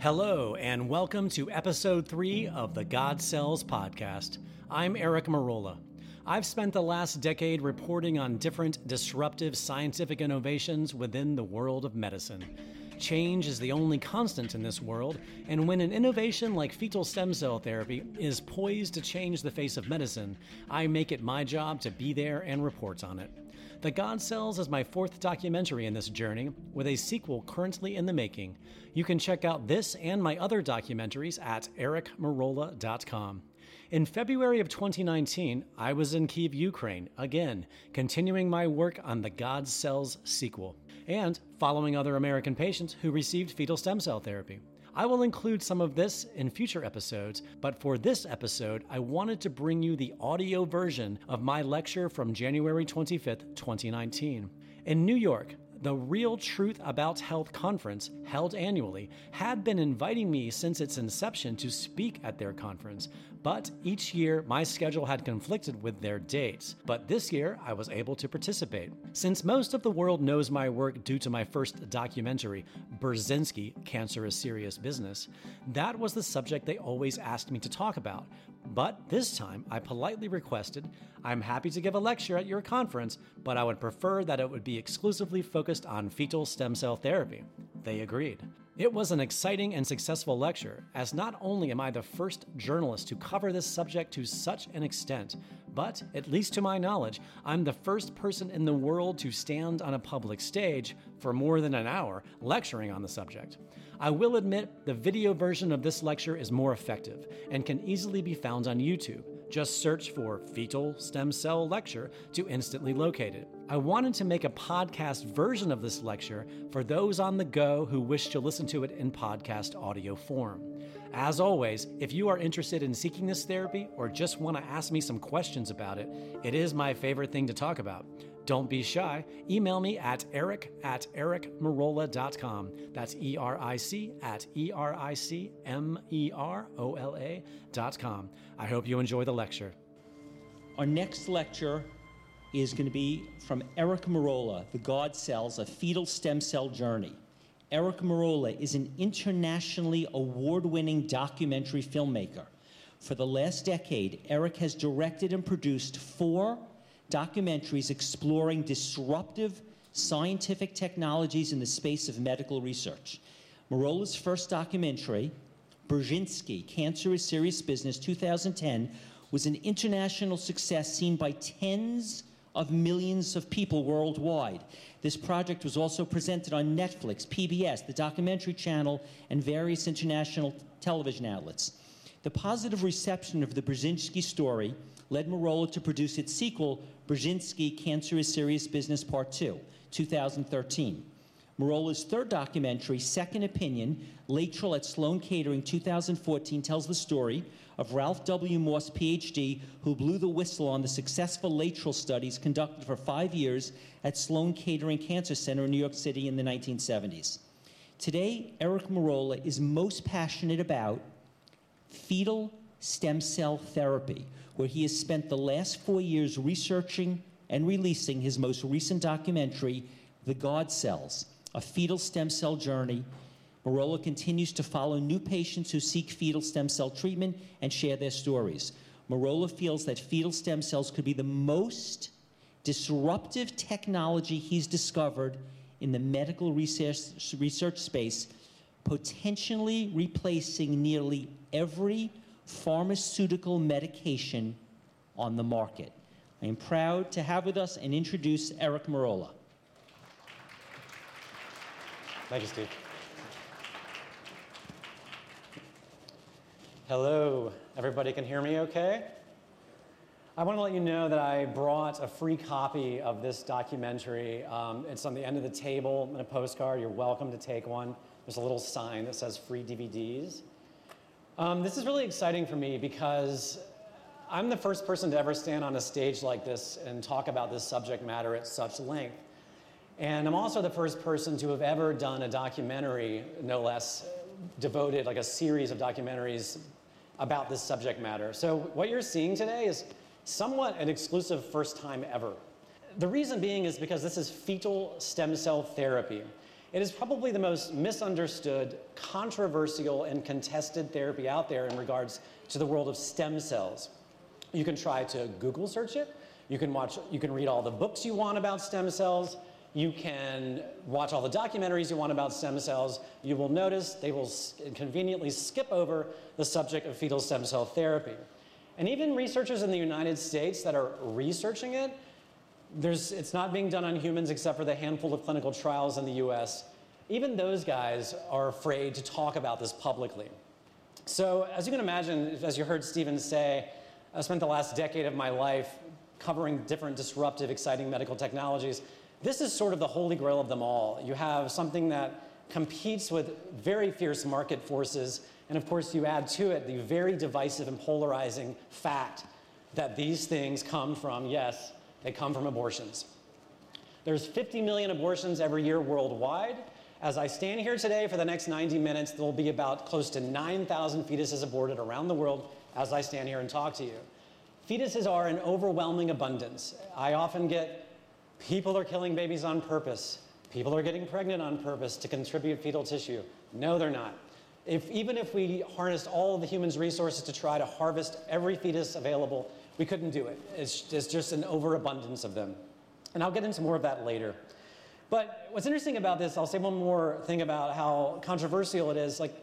Hello, and welcome to episode three of the God Cells podcast. I'm Eric Merola. I've spent the last decade reporting on different disruptive scientific innovations within the world of medicine. Change is the only constant in this world, and when an innovation like fetal stem cell therapy is poised to change the face of medicine, I make it my job to be there and report on it. The God Cells is my fourth documentary in this journey, with a sequel currently in the making. You can check out this and my other documentaries at ericmerola.com. In February of 2019, I was in Kiev, Ukraine, again, continuing my work on the God Cells sequel, and following other American patients who received fetal stem cell therapy. I will include some of this in future episodes, but for this episode, I wanted to bring you the audio version of my lecture from January 25th, 2019. In New York, the Real Truth About Health conference, held annually, had been inviting me since its inception to speak at their conference, but each year my schedule had conflicted with their dates. But this year I was able to participate. Since most of the world knows my work due to my first documentary, Burzynski Cancer is Serious Business, that was the subject they always asked me to talk about. But this time I politely requested, I'm happy to give a lecture at your conference, but I would prefer that it would be exclusively focused on fetal stem cell therapy. They agreed. It was an exciting and successful lecture, as not only am I the first journalist to cover this subject to such an extent, but, at least to my knowledge, I'm the first person in the world to stand on a public stage for more than an hour lecturing on the subject. I will admit the video version of this lecture is more effective and can easily be found on YouTube. Just search for fetal stem cell lecture to instantly locate it. I wanted to make a podcast version of this lecture for those on the go who wish to listen to it in podcast audio form. As always, if you are interested in seeking this therapy or just want to ask me some questions about it, it is my favorite thing to talk about. Don't be shy. Email me at eric at ericmerola.com. That's E R I C at E R I C M E R O L A.com. I hope you enjoy the lecture. Our next lecture is going to be from Eric Merola, The God Cells, A Fetal Stem Cell Journey. Eric Merola is an internationally award winning documentary filmmaker. For the last decade, Eric has directed and produced four documentaries exploring disruptive scientific technologies in the space of medical research. Merola's first documentary, Burzynski Cancer is Serious Business 2010, was an international success seen by tens of millions of people worldwide. This project was also presented on Netflix, PBS, the documentary channel, and various international television outlets. The positive reception of the Burzynski story led Merola to produce its sequel, Burzynski Cancer is Serious Business Part 2, 2013. Merola's third documentary, Second Opinion, Laetrile at Sloan Kettering 2014, tells the story of Ralph W. Moss, PhD, who blew the whistle on the successful laetrile studies conducted for five years at Sloan Kettering Cancer Center in New York City in the 1970s. Today, Eric Merola is most passionate about fetal stem cell therapy, where he has spent the last four years researching and releasing his most recent documentary, The God Cells a fetal stem cell journey. Merola continues to follow new patients who seek fetal stem cell treatment and share their stories. Merola feels that fetal stem cells could be the most disruptive technology he's discovered in the medical research, research space, potentially replacing nearly every pharmaceutical medication on the market. I am proud to have with us and introduce Eric Merola. Thank you, Steve. Hello, everybody can hear me okay? I want to let you know that I brought a free copy of this documentary. Um, it's on the end of the table in a postcard. You're welcome to take one. There's a little sign that says free DVDs. Um, this is really exciting for me because I'm the first person to ever stand on a stage like this and talk about this subject matter at such length. And I'm also the first person to have ever done a documentary, no less, devoted, like a series of documentaries about this subject matter. So what you're seeing today is somewhat an exclusive first time ever. The reason being is because this is fetal stem cell therapy. It is probably the most misunderstood, controversial, and contested therapy out there in regards to the world of stem cells. You can try to Google search it. You can watch, you can read all the books you want about stem cells. You can watch all the documentaries you want about stem cells. You will notice they will conveniently skip over the subject of fetal stem cell therapy. And even researchers in the United States that are researching it, there's, it's not being done on humans except for the handful of clinical trials in the US. Even those guys are afraid to talk about this publicly. So, as you can imagine, as you heard Stephen say, I spent the last decade of my life covering different disruptive, exciting medical technologies. This is sort of the holy grail of them all. You have something that competes with very fierce market forces, and of course, you add to it the very divisive and polarizing fact that these things come from, yes, they come from abortions. There's 50 million abortions every year worldwide. As I stand here today for the next 90 minutes, there will be about close to 9,000 fetuses aborted around the world as I stand here and talk to you. Fetuses are in overwhelming abundance. I often get people are killing babies on purpose. People are getting pregnant on purpose to contribute fetal tissue. No, they're not. If, even if we harnessed all of the human's resources to try to harvest every fetus available, we couldn't do it. It's, it's just an overabundance of them. And I'll get into more of that later. But what's interesting about this, I'll say one more thing about how controversial it is, like,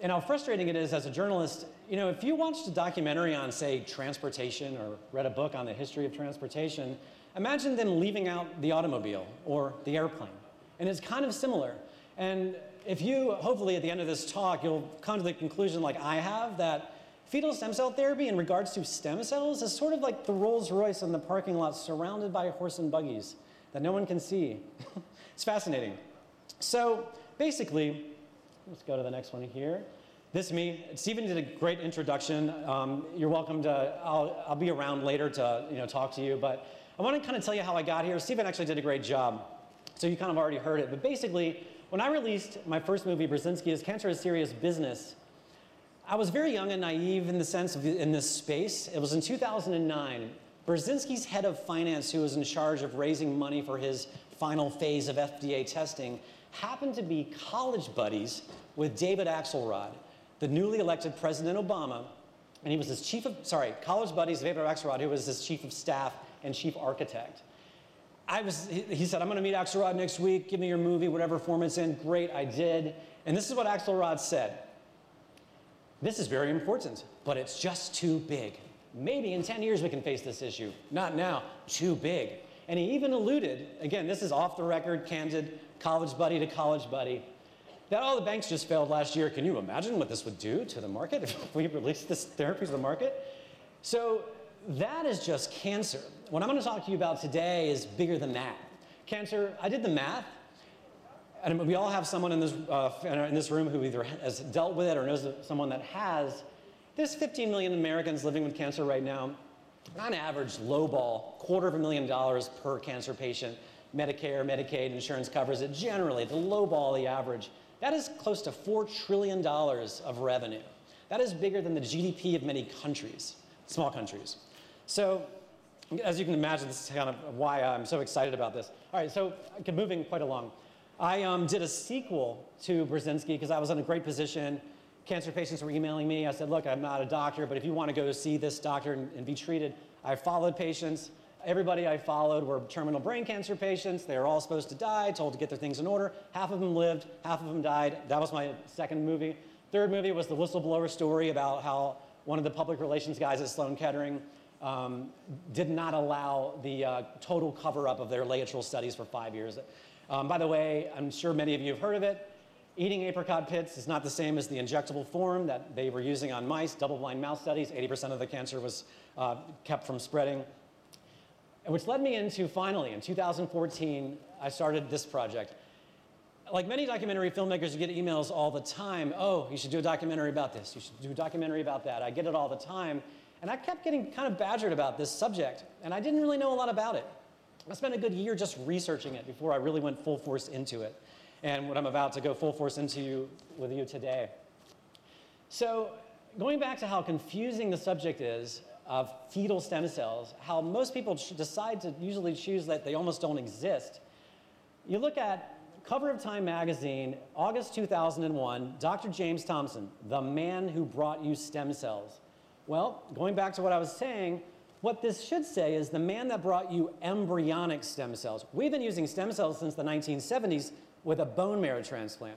and how frustrating it is as a journalist. You know, if you watched a documentary on, say, transportation or read a book on the history of transportation, imagine them leaving out the automobile or the airplane. And it's kind of similar. And if you, hopefully, at the end of this talk, you'll come to the conclusion, like I have, that fetal stem cell therapy, in regards to stem cells, is sort of like the Rolls Royce in the parking lot surrounded by horse and buggies that no one can see. it's fascinating. So, basically, let's go to the next one here. This me. Stephen did a great introduction. Um, you're welcome to, I'll, I'll be around later to you know, talk to you, but I want to kind of tell you how I got here. Steven actually did a great job, so you kind of already heard it. But basically, when I released my first movie, Burzynski, is Cancer is Serious Business, I was very young and naive in the sense of in this space. It was in 2009. Burzynski's head of finance, who was in charge of raising money for his final phase of FDA testing, happened to be college buddies with David Axelrod, the newly elected President Obama, and he was his chief of, sorry, college buddies, David Axelrod, who was his chief of staff and chief architect. I was, he said, I'm going to meet Axelrod next week. Give me your movie, whatever form it's in. Great, I did. And this is what Axelrod said. This is very important, but it's just too big. Maybe in 10 years we can face this issue. Not now, too big. And he even alluded, again, this is off the record, candid, college buddy to college buddy, that all oh, the banks just failed last year. Can you imagine what this would do to the market if we released this therapy to the market? So that is just cancer. What I'm going to talk to you about today is bigger than that. Cancer, I did the math, and we all have someone in this, uh, in this room who either has dealt with it or knows someone that has. There's 15 million Americans living with cancer right now. On average, lowball, quarter of a million dollars per cancer patient. Medicare, Medicaid, insurance covers it generally, the lowball, the average. That is close to $4 trillion of revenue. That is bigger than the GDP of many countries, small countries. So as you can imagine, this is kind of why I'm so excited about this. All right, so moving quite along. I um, did a sequel to Burzynski because I was in a great position. Cancer patients were emailing me. I said, look, I'm not a doctor, but if you want to go see this doctor and, and be treated, I followed patients. Everybody I followed were terminal brain cancer patients. They were all supposed to die, told to get their things in order. Half of them lived, half of them died. That was my second movie. Third movie was the whistleblower story about how one of the public relations guys at Sloan Kettering um, did not allow the uh, total cover up of their laetrile studies for five years. Um, by the way, I'm sure many of you have heard of it. Eating apricot pits is not the same as the injectable form that they were using on mice, double blind mouse studies. 80% of the cancer was uh, kept from spreading. Which led me into finally, in 2014, I started this project. Like many documentary filmmakers, you get emails all the time oh, you should do a documentary about this, you should do a documentary about that. I get it all the time. And I kept getting kind of badgered about this subject, and I didn't really know a lot about it. I spent a good year just researching it before I really went full force into it, and what I'm about to go full force into with you today. So, going back to how confusing the subject is of fetal stem cells, how most people decide to usually choose that they almost don't exist, you look at Cover of Time magazine, August 2001, Dr. James Thomson, the man who brought you stem cells. Well, going back to what I was saying, what this should say is the man that brought you embryonic stem cells. We've been using stem cells since the 1970s with a bone marrow transplant.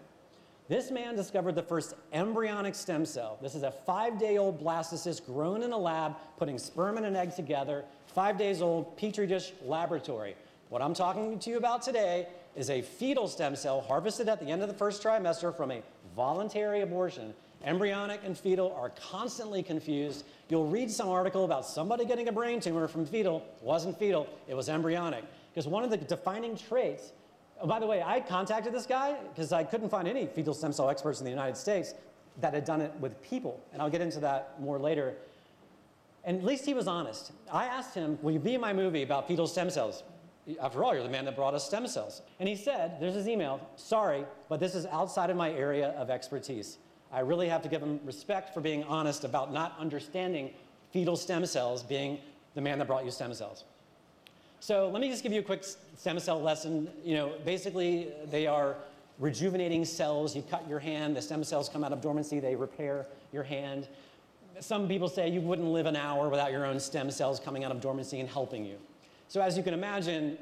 This man discovered the first embryonic stem cell. This is a five day old blastocyst grown in a lab, putting sperm and an egg together, five days old, petri dish laboratory. What I'm talking to you about today is a fetal stem cell harvested at the end of the first trimester from a voluntary abortion. Embryonic and fetal are constantly confused. You'll read some article about somebody getting a brain tumor from fetal. It wasn't fetal, it was embryonic. Because one of the defining traits Oh, by the way, I contacted this guy because I couldn't find any fetal stem cell experts in the United States that had done it with people. And I'll get into that more later. And at least he was honest. I asked him, Will you be in my movie about fetal stem cells? After all, you're the man that brought us stem cells. And he said, There's his email, sorry, but this is outside of my area of expertise. I really have to give him respect for being honest about not understanding fetal stem cells, being the man that brought you stem cells. So let me just give you a quick stem cell lesson. You know, basically, they are rejuvenating cells. You cut your hand, the stem cells come out of dormancy, they repair your hand. Some people say you wouldn't live an hour without your own stem cells coming out of dormancy and helping you. So, as you can imagine,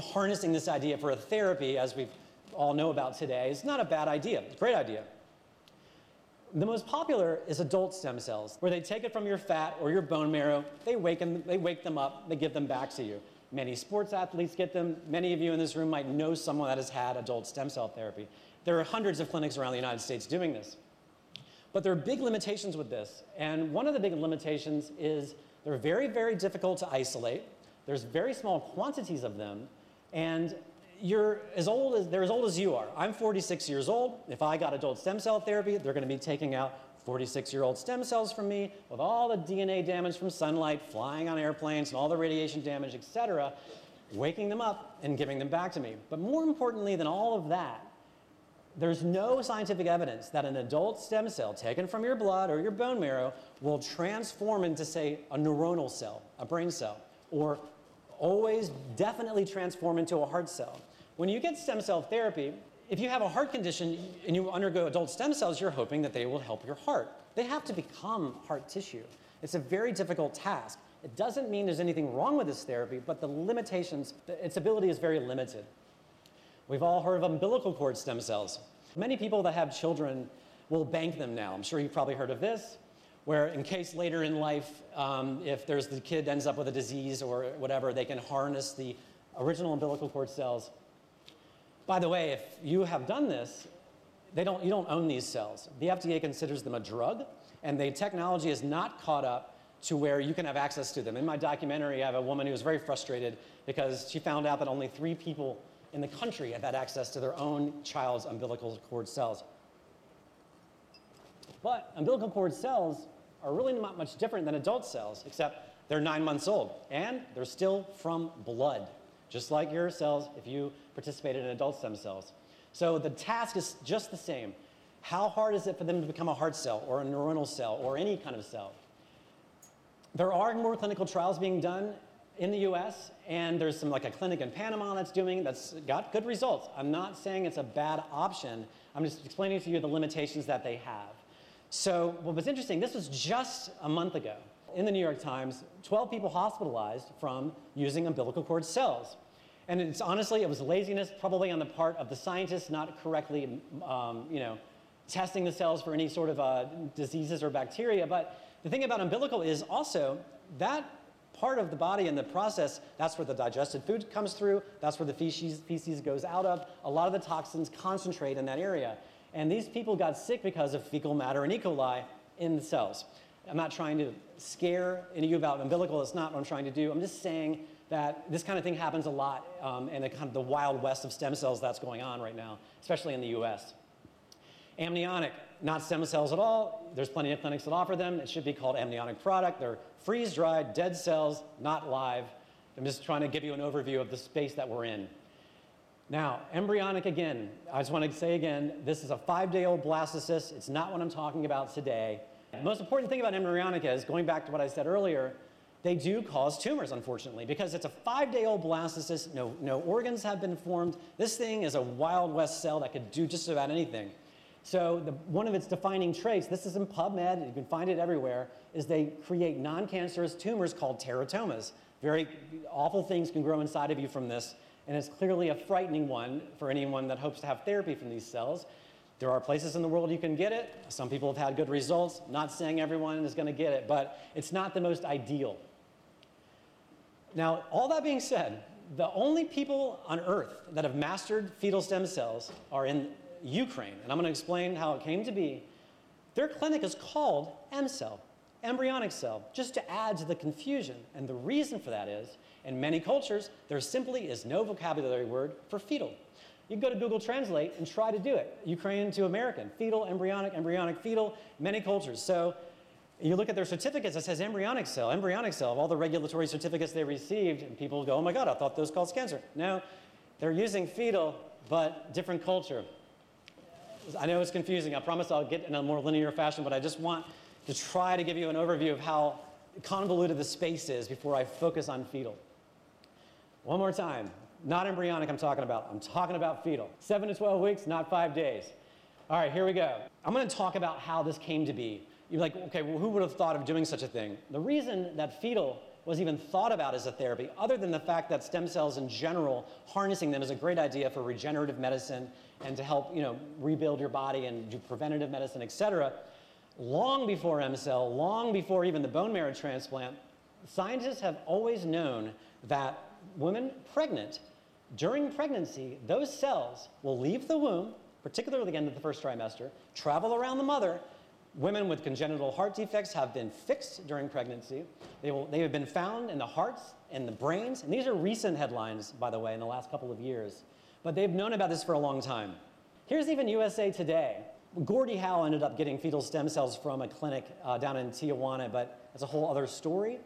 harnessing this idea for a therapy, as we all know about today, is not a bad idea. It's a great idea. The most popular is adult stem cells, where they take it from your fat or your bone marrow, they wake them, they wake them up, they give them back to you. Many sports athletes get them. Many of you in this room might know someone that has had adult stem cell therapy. There are hundreds of clinics around the United States doing this. But there are big limitations with this. And one of the big limitations is they're very, very difficult to isolate. There's very small quantities of them. And you're as old as, they're as old as you are. I'm 46 years old. If I got adult stem cell therapy, they're going to be taking out 46 year old stem cells from me with all the DNA damage from sunlight, flying on airplanes, and all the radiation damage, et cetera, waking them up and giving them back to me. But more importantly than all of that, there's no scientific evidence that an adult stem cell taken from your blood or your bone marrow will transform into, say, a neuronal cell, a brain cell, or always definitely transform into a heart cell. When you get stem cell therapy, if you have a heart condition and you undergo adult stem cells, you're hoping that they will help your heart. They have to become heart tissue. It's a very difficult task. It doesn't mean there's anything wrong with this therapy, but the limitations, its ability is very limited. We've all heard of umbilical cord stem cells. Many people that have children will bank them now. I'm sure you've probably heard of this, where in case later in life, um, if there's the kid ends up with a disease or whatever, they can harness the original umbilical cord cells by the way, if you have done this, they don't, you don't own these cells. The FDA considers them a drug, and the technology is not caught up to where you can have access to them. In my documentary, I have a woman who was very frustrated because she found out that only three people in the country have had access to their own child's umbilical cord cells. But umbilical cord cells are really not much different than adult cells, except they're nine months old, and they're still from blood just like your cells if you participated in adult stem cells. So the task is just the same. How hard is it for them to become a heart cell or a neuronal cell or any kind of cell? There are more clinical trials being done in the US, and there's some like a clinic in Panama that's doing that's got good results. I'm not saying it's a bad option. I'm just explaining to you the limitations that they have. So what was interesting, this was just a month ago in the New York Times, 12 people hospitalized from using umbilical cord cells. And it's honestly, it was laziness probably on the part of the scientists not correctly, um, you know, testing the cells for any sort of uh, diseases or bacteria. But the thing about umbilical is also that part of the body in the process, that's where the digested food comes through, that's where the feces, feces goes out of. A lot of the toxins concentrate in that area. And these people got sick because of fecal matter and E. coli in the cells. I'm not trying to scare any of you about umbilical, it's not what I'm trying to do. I'm just saying that this kind of thing happens a lot um, in the, kind of the wild west of stem cells that's going on right now, especially in the US. Amniotic, not stem cells at all. There's plenty of clinics that offer them. It should be called amniotic product. They're freeze dried, dead cells, not live. I'm just trying to give you an overview of the space that we're in. Now, embryonic again, I just want to say again, this is a five day old blastocyst. It's not what I'm talking about today. The most important thing about embryonic is, going back to what I said earlier, they do cause tumors, unfortunately, because it's a five day old blastocyst, no, no organs have been formed. This thing is a Wild West cell that could do just about anything. So, the, one of its defining traits, this is in PubMed, you can find it everywhere, is they create non cancerous tumors called teratomas. Very awful things can grow inside of you from this, and it's clearly a frightening one for anyone that hopes to have therapy from these cells. There are places in the world you can get it. Some people have had good results. Not saying everyone is going to get it, but it's not the most ideal. Now, all that being said, the only people on earth that have mastered fetal stem cells are in Ukraine, and I'm going to explain how it came to be. Their clinic is called EmCell, embryonic cell, just to add to the confusion. And the reason for that is, in many cultures, there simply is no vocabulary word for fetal. You can go to Google Translate and try to do it. Ukrainian to American, fetal, embryonic, embryonic, fetal, many cultures. So you look at their certificates, it says embryonic cell, embryonic cell, of all the regulatory certificates they received, and people go, oh my God, I thought those caused cancer. No, they're using fetal, but different culture. I know it's confusing. I promise I'll get in a more linear fashion, but I just want to try to give you an overview of how convoluted the space is before I focus on fetal. One more time. Not embryonic, I'm talking about. I'm talking about fetal. Seven to 12 weeks, not five days. All right, here we go. I'm going to talk about how this came to be you're like, okay, well, who would have thought of doing such a thing? The reason that fetal was even thought about as a therapy, other than the fact that stem cells in general, harnessing them is a great idea for regenerative medicine and to help you know, rebuild your body and do preventative medicine, et cetera, long before EmCell, long before even the bone marrow transplant, scientists have always known that women pregnant, during pregnancy, those cells will leave the womb, particularly again in the first trimester, travel around the mother, Women with congenital heart defects have been fixed during pregnancy. They, will, they have been found in the hearts and the brains. And these are recent headlines, by the way, in the last couple of years. But they've known about this for a long time. Here's even USA Today. Gordie Howe ended up getting fetal stem cells from a clinic uh, down in Tijuana, but that's a whole other story.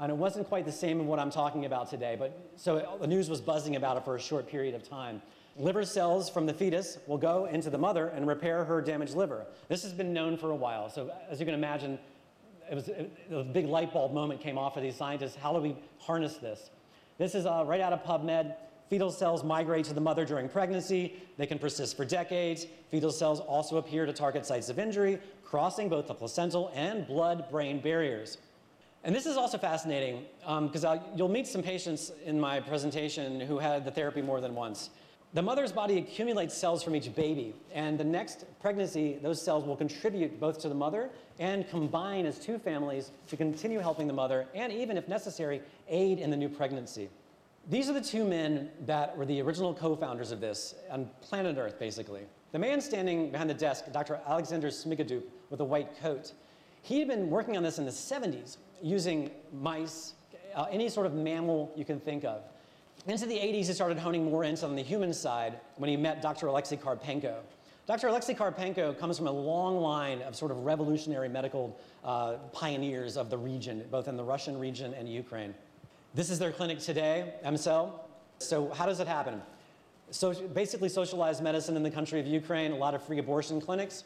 And it wasn't quite the same of what I'm talking about today, but so it, the news was buzzing about it for a short period of time liver cells from the fetus will go into the mother and repair her damaged liver. This has been known for a while. So as you can imagine, it was a big light bulb moment came off for these scientists. How do we harness this? This is uh, right out of PubMed. Fetal cells migrate to the mother during pregnancy. They can persist for decades. Fetal cells also appear to target sites of injury, crossing both the placental and blood-brain barriers. And this is also fascinating because um, you'll meet some patients in my presentation who had the therapy more than once. The mother's body accumulates cells from each baby, and the next pregnancy, those cells will contribute both to the mother and combine as two families to continue helping the mother and, even if necessary, aid in the new pregnancy. These are the two men that were the original co founders of this on planet Earth, basically. The man standing behind the desk, Dr. Alexander Smikodub, with a white coat, he had been working on this in the 70s using mice, uh, any sort of mammal you can think of. Into the 80s, he started honing more in on the human side when he met Dr. Alexei Karpenko. Dr. Alexei Karpenko comes from a long line of sort of revolutionary medical uh, pioneers of the region, both in the Russian region and Ukraine. This is their clinic today, EmCell. So, how does it happen? So, basically, socialized medicine in the country of Ukraine, a lot of free abortion clinics.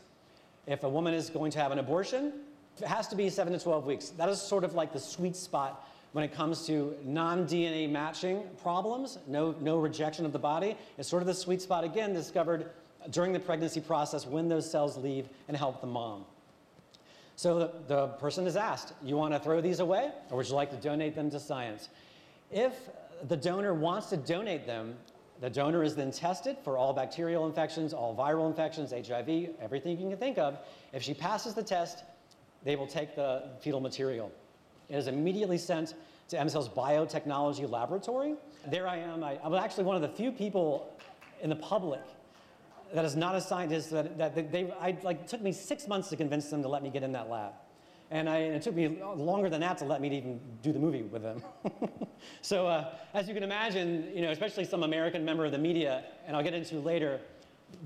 If a woman is going to have an abortion, it has to be 7 to 12 weeks. That is sort of like the sweet spot when it comes to non-DNA matching problems, no, no rejection of the body. It's sort of the sweet spot, again, discovered during the pregnancy process when those cells leave and help the mom. So the, the person is asked, you want to throw these away or would you like to donate them to science? If the donor wants to donate them, the donor is then tested for all bacterial infections, all viral infections, HIV, everything you can think of. If she passes the test, they will take the fetal material. It is immediately sent to EmCell's biotechnology laboratory. There I am. I, I'm actually one of the few people in the public that is not a scientist that, that they, I, like, took me six months to convince them to let me get in that lab. And, I, and it took me longer than that to let me even do the movie with them. so uh, as you can imagine, you know, especially some American member of the media, and I'll get into later,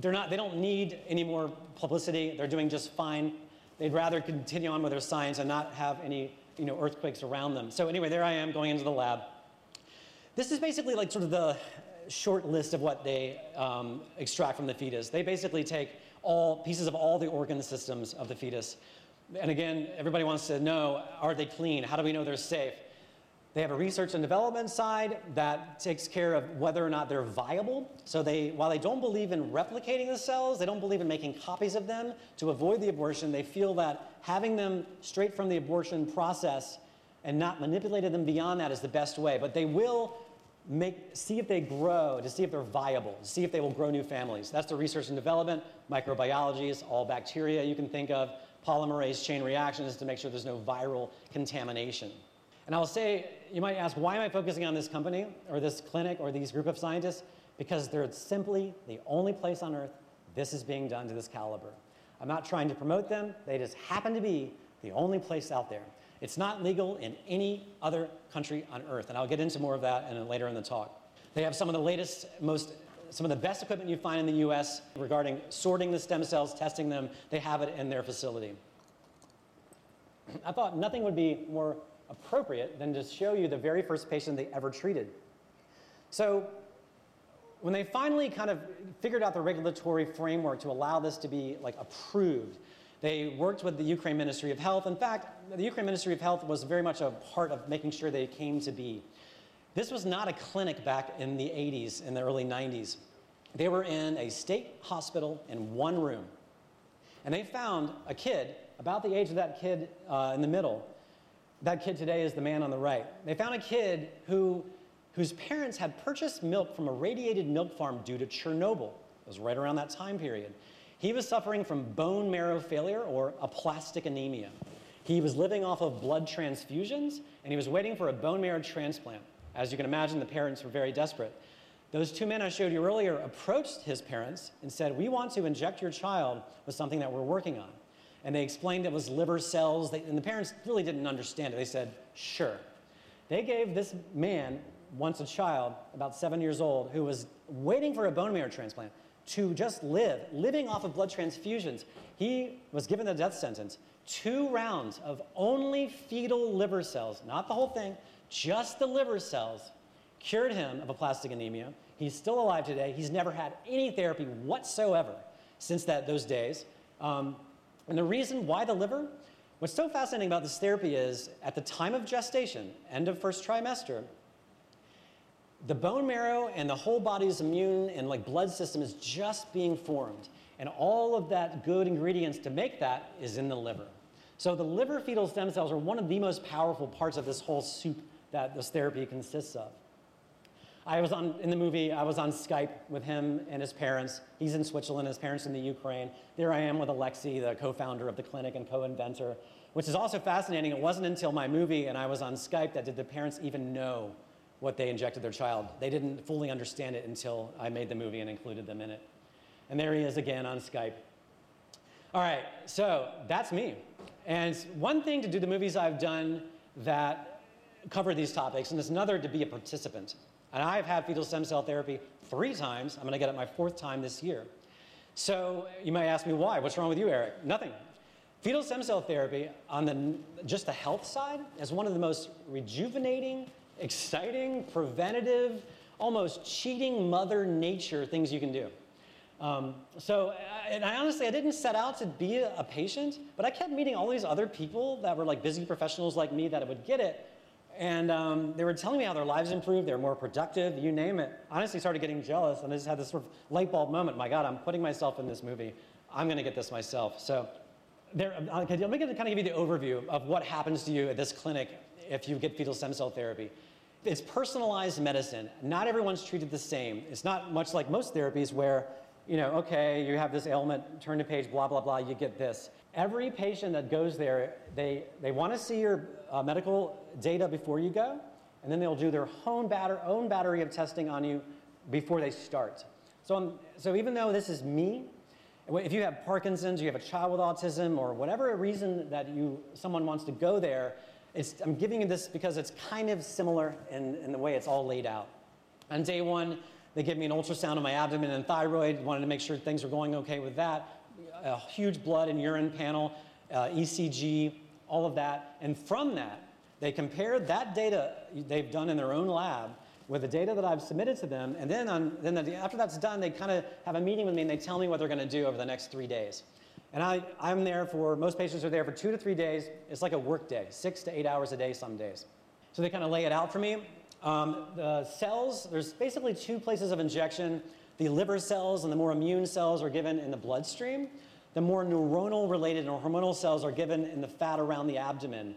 they're not, they don't need any more publicity. They're doing just fine. They'd rather continue on with their science and not have any you know, earthquakes around them. So anyway, there I am going into the lab. This is basically like sort of the short list of what they um, extract from the fetus. They basically take all pieces of all the organ systems of the fetus. And again, everybody wants to know, are they clean? How do we know they're safe? They have a research and development side that takes care of whether or not they're viable. So they, while they don't believe in replicating the cells, they don't believe in making copies of them to avoid the abortion. They feel that having them straight from the abortion process and not manipulating them beyond that is the best way. But they will make, see if they grow, to see if they're viable, to see if they will grow new families. That's the research and development. Microbiology is all bacteria you can think of. Polymerase chain reactions to make sure there's no viral contamination. And I'll say, you might ask, why am I focusing on this company or this clinic or these group of scientists? Because they're simply the only place on earth this is being done to this caliber. I'm not trying to promote them, they just happen to be the only place out there. It's not legal in any other country on earth, and I'll get into more of that in, later in the talk. They have some of the latest, most some of the best equipment you find in the US regarding sorting the stem cells, testing them. They have it in their facility. I thought nothing would be more appropriate than to show you the very first patient they ever treated. So when they finally kind of figured out the regulatory framework to allow this to be like approved, they worked with the Ukraine Ministry of Health. In fact, the Ukraine Ministry of Health was very much a part of making sure they came to be. This was not a clinic back in the 80s, in the early 90s. They were in a state hospital in one room. And they found a kid, about the age of that kid uh, in the middle, that kid today is the man on the right. They found a kid who, whose parents had purchased milk from a radiated milk farm due to Chernobyl. It was right around that time period. He was suffering from bone marrow failure or aplastic anemia. He was living off of blood transfusions and he was waiting for a bone marrow transplant. As you can imagine, the parents were very desperate. Those two men I showed you earlier approached his parents and said, We want to inject your child with something that we're working on and they explained it was liver cells, they, and the parents really didn't understand it. They said, sure. They gave this man, once a child, about seven years old, who was waiting for a bone marrow transplant, to just live, living off of blood transfusions. He was given the death sentence. Two rounds of only fetal liver cells, not the whole thing, just the liver cells, cured him of aplastic anemia. He's still alive today. He's never had any therapy whatsoever since that, those days. Um, and the reason why the liver, what's so fascinating about this therapy is at the time of gestation, end of first trimester, the bone marrow and the whole body's immune and like blood system is just being formed. And all of that good ingredients to make that is in the liver. So the liver fetal stem cells are one of the most powerful parts of this whole soup that this therapy consists of. I was on, in the movie, I was on Skype with him and his parents. He's in Switzerland, his parents in the Ukraine. There I am with Alexei, the co-founder of the clinic and co-inventor, which is also fascinating. It wasn't until my movie and I was on Skype that did the parents even know what they injected their child. They didn't fully understand it until I made the movie and included them in it. And there he is again on Skype. All right, so that's me. And one thing to do the movies I've done that cover these topics, and it's another to be a participant. And I've had fetal stem cell therapy three times. I'm going to get it my fourth time this year. So you might ask me why. What's wrong with you, Eric? Nothing. Fetal stem cell therapy, on the, just the health side, is one of the most rejuvenating, exciting, preventative, almost cheating Mother Nature things you can do. Um, so, and I honestly, I didn't set out to be a patient, but I kept meeting all these other people that were like busy professionals like me that would get it. And um, they were telling me how their lives improved, they're more productive, you name it. Honestly started getting jealous, and I just had this sort of light bulb moment. My God, I'm putting myself in this movie. I'm going to get this myself. So there, I'm going to kind of give you the overview of what happens to you at this clinic if you get fetal stem cell therapy. It's personalized medicine. Not everyone's treated the same. It's not much like most therapies where, you know, okay, you have this ailment, turn to page, blah, blah, blah, you get this. Every patient that goes there, they, they want to see your uh, medical data before you go, and then they'll do their own, batter, own battery of testing on you before they start. So, um, so even though this is me, if you have Parkinson's, you have a child with autism, or whatever reason that you, someone wants to go there, I'm giving you this because it's kind of similar in, in the way it's all laid out. On day one, they give me an ultrasound of my abdomen and thyroid, wanted to make sure things were going okay with that. A huge blood and urine panel, uh, ECG, all of that. And from that, they compared that data they've done in their own lab with the data that I've submitted to them. And then, on, then the, after that's done, they kind of have a meeting with me and they tell me what they're going to do over the next three days. And I, I'm there for, most patients are there for two to three days. It's like a work day, six to eight hours a day some days. So they kind of lay it out for me. Um, the cells, there's basically two places of injection. The liver cells and the more immune cells are given in the bloodstream. The more neuronal related or hormonal cells are given in the fat around the abdomen.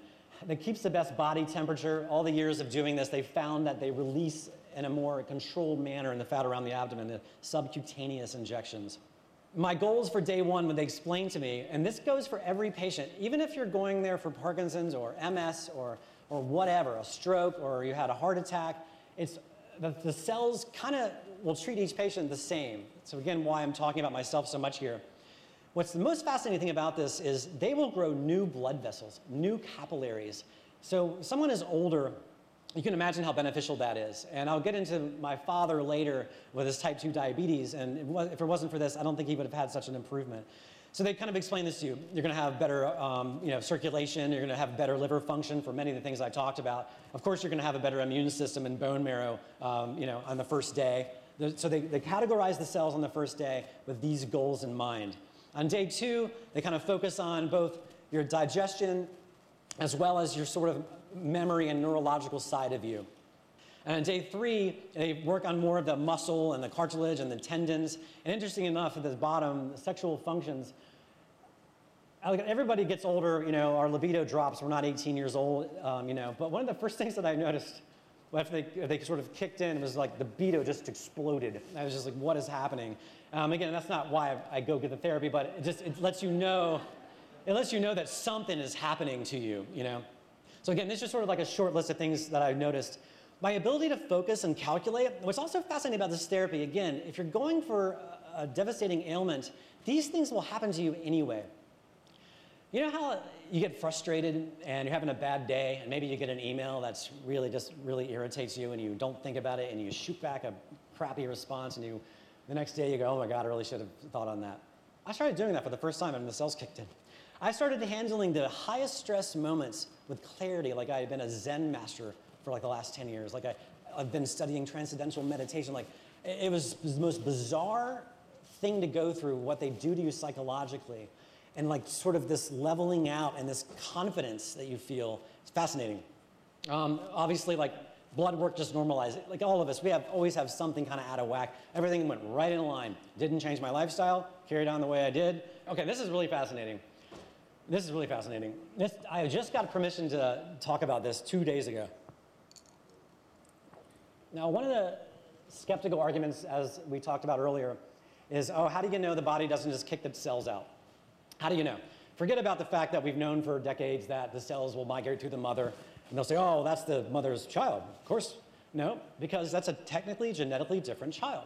That keeps the best body temperature. All the years of doing this, they found that they release in a more controlled manner in the fat around the abdomen, the subcutaneous injections. My goals for day one, when they explained to me, and this goes for every patient, even if you're going there for Parkinson's or MS or, or whatever, a stroke or you had a heart attack, it's the, the cells kind of will treat each patient the same. So again, why I'm talking about myself so much here. What's the most fascinating thing about this is they will grow new blood vessels, new capillaries. So someone is older, you can imagine how beneficial that is. And I'll get into my father later with his type 2 diabetes, and if it wasn't for this, I don't think he would have had such an improvement. So they kind of explain this to you. You're going to have better um, you know, circulation. You're going to have better liver function for many of the things I talked about. Of course, you're going to have a better immune system and bone marrow um, you know, on the first day. So they, they categorize the cells on the first day with these goals in mind. On day two, they kind of focus on both your digestion as well as your sort of memory and neurological side of you. And on day three, they work on more of the muscle and the cartilage and the tendons. And interesting enough, at the bottom, the sexual functions. Everybody gets older, you know, our libido drops. We're not 18 years old, um, you know. But one of the first things that I noticed after they, they sort of kicked in it was like the libido just exploded. I was just like, what is happening? Um, again, that's not why I, I, go get the therapy, but it just it lets you know, it lets you know that something is happening to you, you know. So again, this is sort of like a short list of things that I've noticed. My ability to focus and calculate, what's also fascinating about this therapy, again, if you're going for a devastating ailment, these things will happen to you anyway. You know how you get frustrated and you're having a bad day, and maybe you get an email that's really just really irritates you, and you don't think about it, and you shoot back a crappy response, and you the next day you go, oh my God, I really should have thought on that. I started doing that for the first time and the cells kicked in. I started handling the highest stress moments with clarity, like I had been a Zen master for like the last 10 years. Like I, I've been studying transcendental meditation. Like it was the most bizarre thing to go through, what they do to you psychologically. And like sort of this leveling out and this confidence that you feel. It's fascinating. Um, obviously, like blood work just normalized it. Like all of us, we have always have something kind of out of whack. Everything went right in line. Didn't change my lifestyle, carried on the way I did. Okay, this is really fascinating. This is really fascinating. This, I just got permission to talk about this two days ago. Now, one of the skeptical arguments, as we talked about earlier, is oh, how do you know the body doesn't just kick the cells out? How do you know? Forget about the fact that we've known for decades that the cells will migrate to the mother and they'll say, oh, that's the mother's child. Of course, no, because that's a technically genetically different child.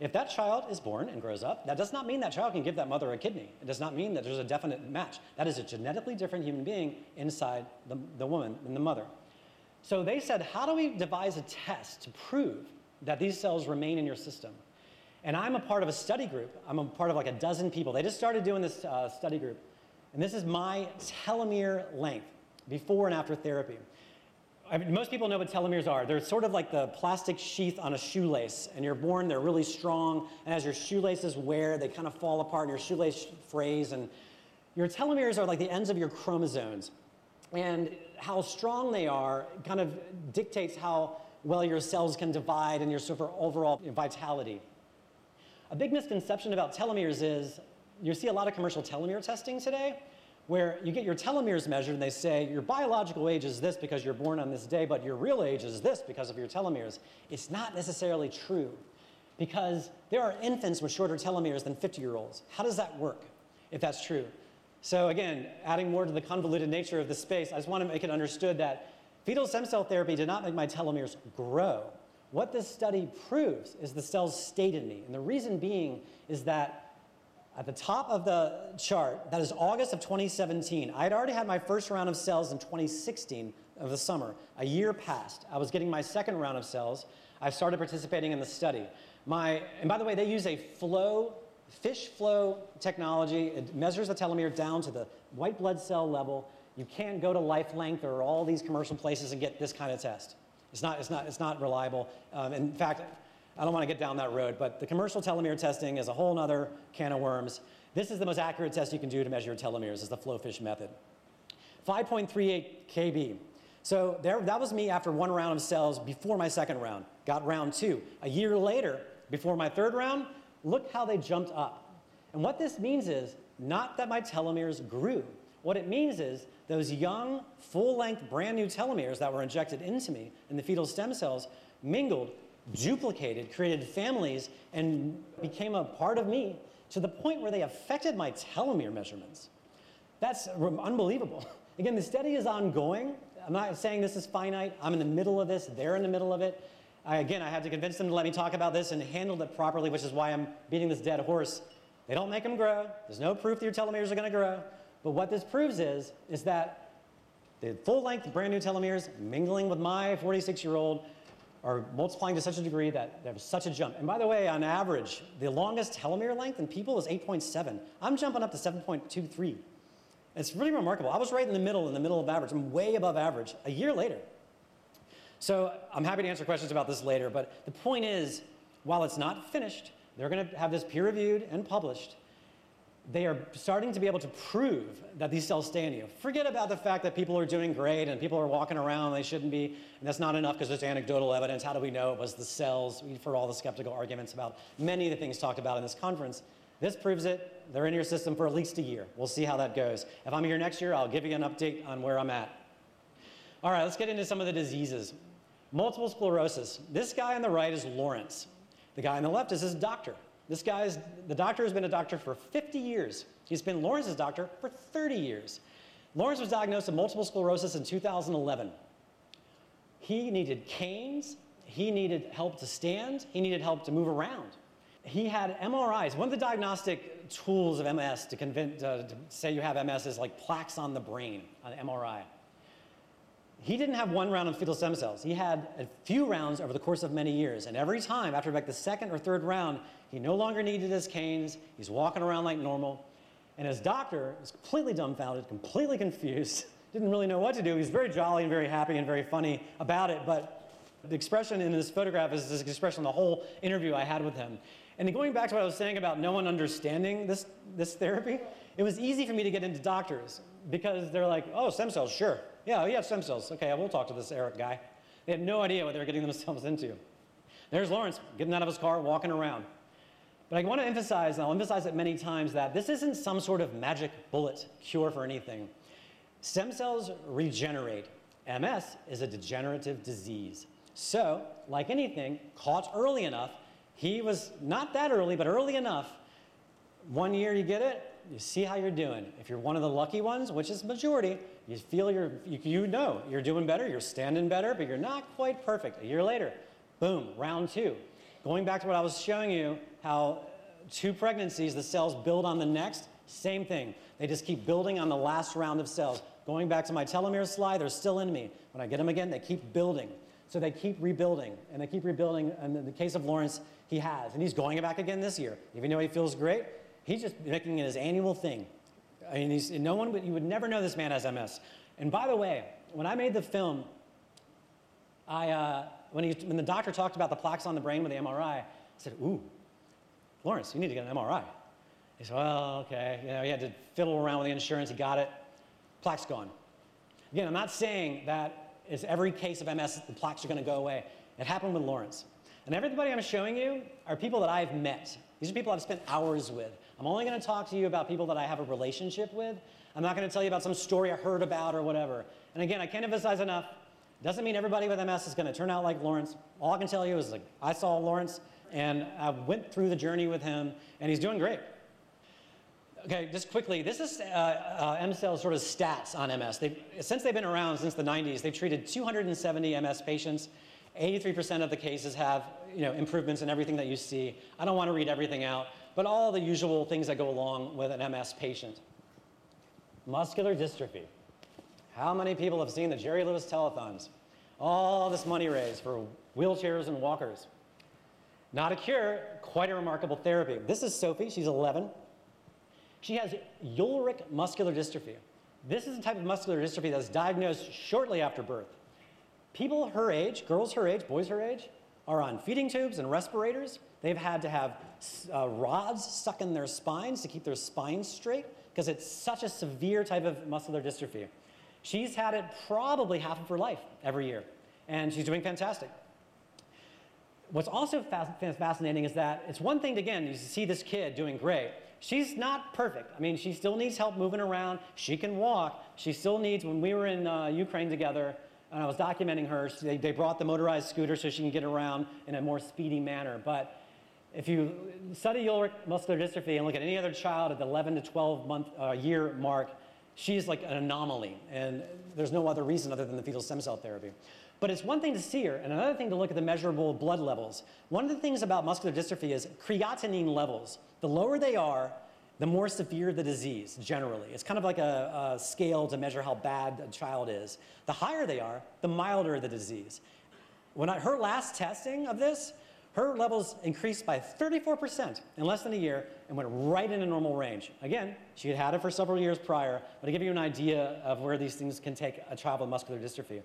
If that child is born and grows up, that does not mean that child can give that mother a kidney. It does not mean that there's a definite match. That is a genetically different human being inside the, the woman and the mother. So they said, how do we devise a test to prove that these cells remain in your system? And I'm a part of a study group. I'm a part of like a dozen people. They just started doing this uh, study group. And this is my telomere length before and after therapy. I mean, most people know what telomeres are. They're sort of like the plastic sheath on a shoelace. And you're born, they're really strong. And as your shoelaces wear, they kind of fall apart and your shoelace frays. And your telomeres are like the ends of your chromosomes. And how strong they are kind of dictates how well your cells can divide and your overall vitality. A big misconception about telomeres is you see a lot of commercial telomere testing today where you get your telomeres measured and they say your biological age is this because you're born on this day, but your real age is this because of your telomeres. It's not necessarily true because there are infants with shorter telomeres than 50 year olds. How does that work if that's true? So, again, adding more to the convoluted nature of the space, I just want to make it understood that fetal stem cell therapy did not make my telomeres grow. What this study proves is the cells stayed in me. And the reason being is that at the top of the chart, that is August of 2017. I had already had my first round of cells in 2016 of the summer. A year passed. I was getting my second round of cells. I started participating in the study. My, and by the way, they use a flow, fish flow technology. It measures the telomere down to the white blood cell level. You can't go to Life Length or all these commercial places and get this kind of test. It's not, it's not, it's not reliable. Um, in fact, I don't want to get down that road, but the commercial telomere testing is a whole other can of worms. This is the most accurate test you can do to measure your telomeres, is the FlowFish method. 5.38 kb. So there, that was me after one round of cells before my second round. Got round two. A year later, before my third round, look how they jumped up. And what this means is not that my telomeres grew. What it means is those young, full length, brand new telomeres that were injected into me in the fetal stem cells mingled, duplicated, created families, and became a part of me to the point where they affected my telomere measurements. That's unbelievable. Again, the study is ongoing. I'm not saying this is finite. I'm in the middle of this, they're in the middle of it. I, again, I had to convince them to let me talk about this and handle it properly, which is why I'm beating this dead horse. They don't make them grow. There's no proof that your telomeres are going to grow. But what this proves is, is that the full-length brand new telomeres mingling with my 46-year-old are multiplying to such a degree that there's such a jump. And by the way, on average, the longest telomere length in people is 8.7. I'm jumping up to 7.23. It's really remarkable. I was right in the middle, in the middle of average. I'm way above average a year later. So I'm happy to answer questions about this later, but the point is, while it's not finished, they're going to have this peer reviewed and published. They are starting to be able to prove that these cells stay in you. Forget about the fact that people are doing great and people are walking around they shouldn't be, and that's not enough because there's anecdotal evidence. How do we know it was the cells? Heard all the skeptical arguments about many of the things talked about in this conference. This proves it. They're in your system for at least a year. We'll see how that goes. If I'm here next year, I'll give you an update on where I'm at. All right, let's get into some of the diseases. Multiple sclerosis. This guy on the right is Lawrence. The guy on the left is his doctor. This guy's the doctor has been a doctor for 50 years. He's been Lawrence's doctor for 30 years. Lawrence was diagnosed with multiple sclerosis in 2011. He needed canes, he needed help to stand, he needed help to move around. He had MRIs. One of the diagnostic tools of MS to, convince, uh, to say you have MS is like plaques on the brain on MRI. He didn't have one round of fetal stem cells. He had a few rounds over the course of many years. And every time, after like the second or third round, he no longer needed his canes. He's walking around like normal. And his doctor was completely dumbfounded, completely confused, didn't really know what to do. He was very jolly and very happy and very funny about it. But the expression in this photograph is this expression the whole interview I had with him. And going back to what I was saying about no one understanding this, this therapy, it was easy for me to get into doctors because they're like, oh, stem cells, sure. Yeah, have stem cells. Okay, I will talk to this Eric guy. They had no idea what they were getting themselves into. There's Lawrence getting out of his car, walking around. But I want to emphasize, and I'll emphasize it many times, that this isn't some sort of magic bullet cure for anything. Stem cells regenerate. MS is a degenerative disease. So, like anything, caught early enough, he was not that early, but early enough. One year you get it, you see how you're doing. If you're one of the lucky ones, which is majority, you feel you're, you, know you're doing better, you're standing better, but you're not quite perfect. A year later, boom, round two. Going back to what I was showing you, how two pregnancies, the cells build on the next, same thing. They just keep building on the last round of cells. Going back to my telomere slide, they're still in me. When I get them again, they keep building. So they keep rebuilding, and they keep rebuilding. And in the case of Lawrence, he has. And he's going back again this year. Even though he feels great, he's just making it his annual thing. I mean, he's, no one, you would never know this man has MS. And by the way, when I made the film, I, uh, when, he, when the doctor talked about the plaques on the brain with the MRI, I said, ooh, Lawrence, you need to get an MRI. He said, well, okay. You know, he had to fiddle around with the insurance. He got it. Plaque's gone. Again, I'm not saying that is every case of MS, the plaques are going to go away. It happened with Lawrence. And everybody I'm showing you are people that I've met. These are people I've spent hours with. I'm only going to talk to you about people that I have a relationship with. I'm not going to tell you about some story I heard about or whatever. And again, I can't emphasize enough. Doesn't mean everybody with MS is going to turn out like Lawrence. All I can tell you is like I saw Lawrence and I went through the journey with him, and he's doing great. Okay, just quickly, this is uh, uh, EmCell's sort of stats on MS. They've, since they've been around since the 90s, they've treated 270 MS patients. 83% of the cases have you know, improvements in everything that you see. I don't want to read everything out, but all the usual things that go along with an MS patient. Muscular dystrophy. How many people have seen the Jerry Lewis telethons? All this money raised for wheelchairs and walkers. Not a cure, quite a remarkable therapy. This is Sophie, she's 11. She has Ullrich muscular dystrophy. This is a type of muscular dystrophy that's diagnosed shortly after birth. People her age, girls her age, boys her age, are on feeding tubes and respirators. They've had to have uh, rods stuck in their spines to keep their spines straight because it's such a severe type of muscular dystrophy. She's had it probably half of her life every year, and she's doing fantastic. What's also fascinating is that it's one thing, to, again, you see this kid doing great. She's not perfect. I mean, she still needs help moving around. She can walk. She still needs, when we were in uh, Ukraine together, and I was documenting her, they, they brought the motorized scooter so she can get around in a more speedy manner. But if you study Ullrich muscular dystrophy and look at any other child at the 11 to 12 month uh, year mark, she's like an anomaly. And there's no other reason other than the fetal stem cell therapy. But it's one thing to see her, and another thing to look at the measurable blood levels. One of the things about muscular dystrophy is creatinine levels. The lower they are, the more severe the disease, generally. It's kind of like a, a scale to measure how bad a child is. The higher they are, the milder the disease. When I, her last testing of this, her levels increased by 34% in less than a year and went right into normal range. Again, she had had it for several years prior, but to give you an idea of where these things can take a child with muscular dystrophy.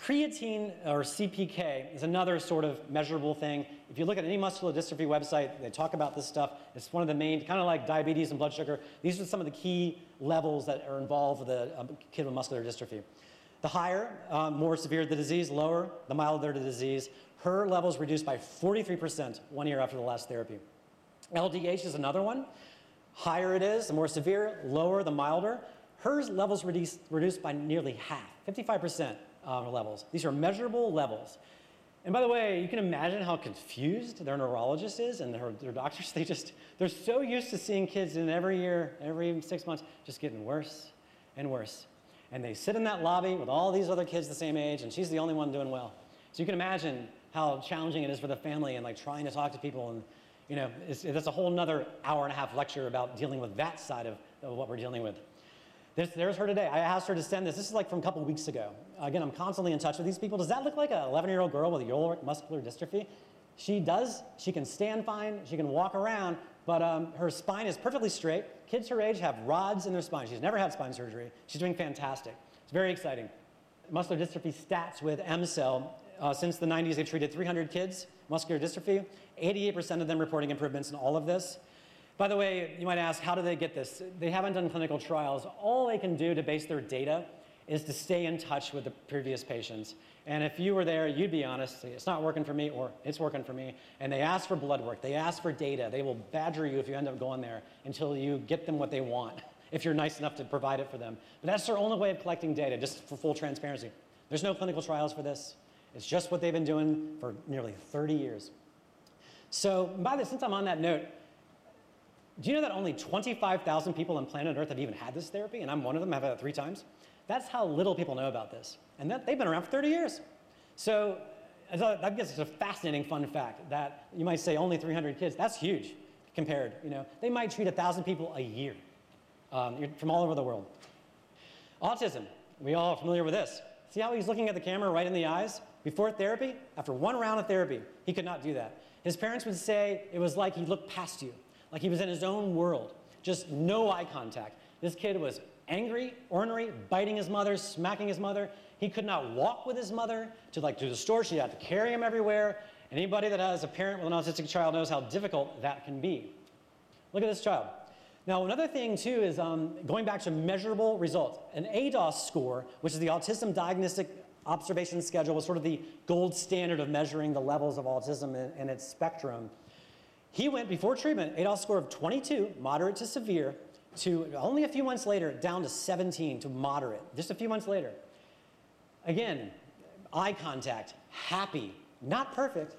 Creatine or CPK is another sort of measurable thing. If you look at any muscular dystrophy website, they talk about this stuff. It's one of the main, kind of like diabetes and blood sugar. These are some of the key levels that are involved with a, kid with muscular dystrophy. The higher, um, more severe the disease, lower, the milder the disease. Her levels reduced by 43% one year after the last therapy. LDH is another one. Higher it is, the more severe, lower, the milder. Hers levels reduced, reduced by nearly half, 55% uh, levels. These are measurable levels. And by the way, you can imagine how confused their neurologist is and their, their doctors. They just, they're so used to seeing kids in every year, every six months, just getting worse and worse. And they sit in that lobby with all these other kids the same age, and she's the only one doing well. So you can imagine how challenging it is for the family and like trying to talk to people. And, you know, that's a whole nother hour and a half lecture about dealing with that side of, of what we're dealing with. There's, there's, her today. I asked her to send this. This is like from a couple weeks ago. Again, I'm constantly in touch with these people. Does that look like an 11 year old girl with Ullrich muscular dystrophy? She does. She can stand fine. She can walk around, but um, her spine is perfectly straight. Kids her age have rods in their spine. She's never had spine surgery. She's doing fantastic. It's very exciting. Muscular dystrophy stats with EmCell. Uh, since the 90s, they've treated 300 kids, muscular dystrophy. 88% of them reporting improvements in all of this. By the way, you might ask, how do they get this? They haven't done clinical trials. All they can do to base their data is to stay in touch with the previous patients. And if you were there, you'd be honest, it's not working for me or it's working for me. And they ask for blood work, they ask for data. They will badger you if you end up going there until you get them what they want, if you're nice enough to provide it for them. But that's their only way of collecting data, just for full transparency. There's no clinical trials for this. It's just what they've been doing for nearly 30 years. So, by the, way since I'm on that note, do you know that only 25,000 people on planet Earth have even had this therapy? And I'm one of them, I've had it three times. That's how little people know about this. And that, they've been around for 30 years. So I guess it's a fascinating fun fact that you might say only 300 kids. That's huge compared. You know, they might treat 1,000 people a year um, from all over the world. Autism. We all are familiar with this. See how he's looking at the camera right in the eyes? Before therapy, after one round of therapy, he could not do that. His parents would say it was like he looked past you like he was in his own world. Just no eye contact. This kid was angry, ornery, biting his mother, smacking his mother. He could not walk with his mother to like to the store. She had to carry him everywhere. Anybody that has a parent with an autistic child knows how difficult that can be. Look at this child. Now, another thing too is um, going back to measurable results. An ADOS score, which is the Autism Diagnostic Observation Schedule, was sort of the gold standard of measuring the levels of autism and its spectrum. He went before treatment, ADOS score of 22, moderate to severe, to only a few months later down to 17 to moderate, just a few months later. Again, eye contact, happy, not perfect.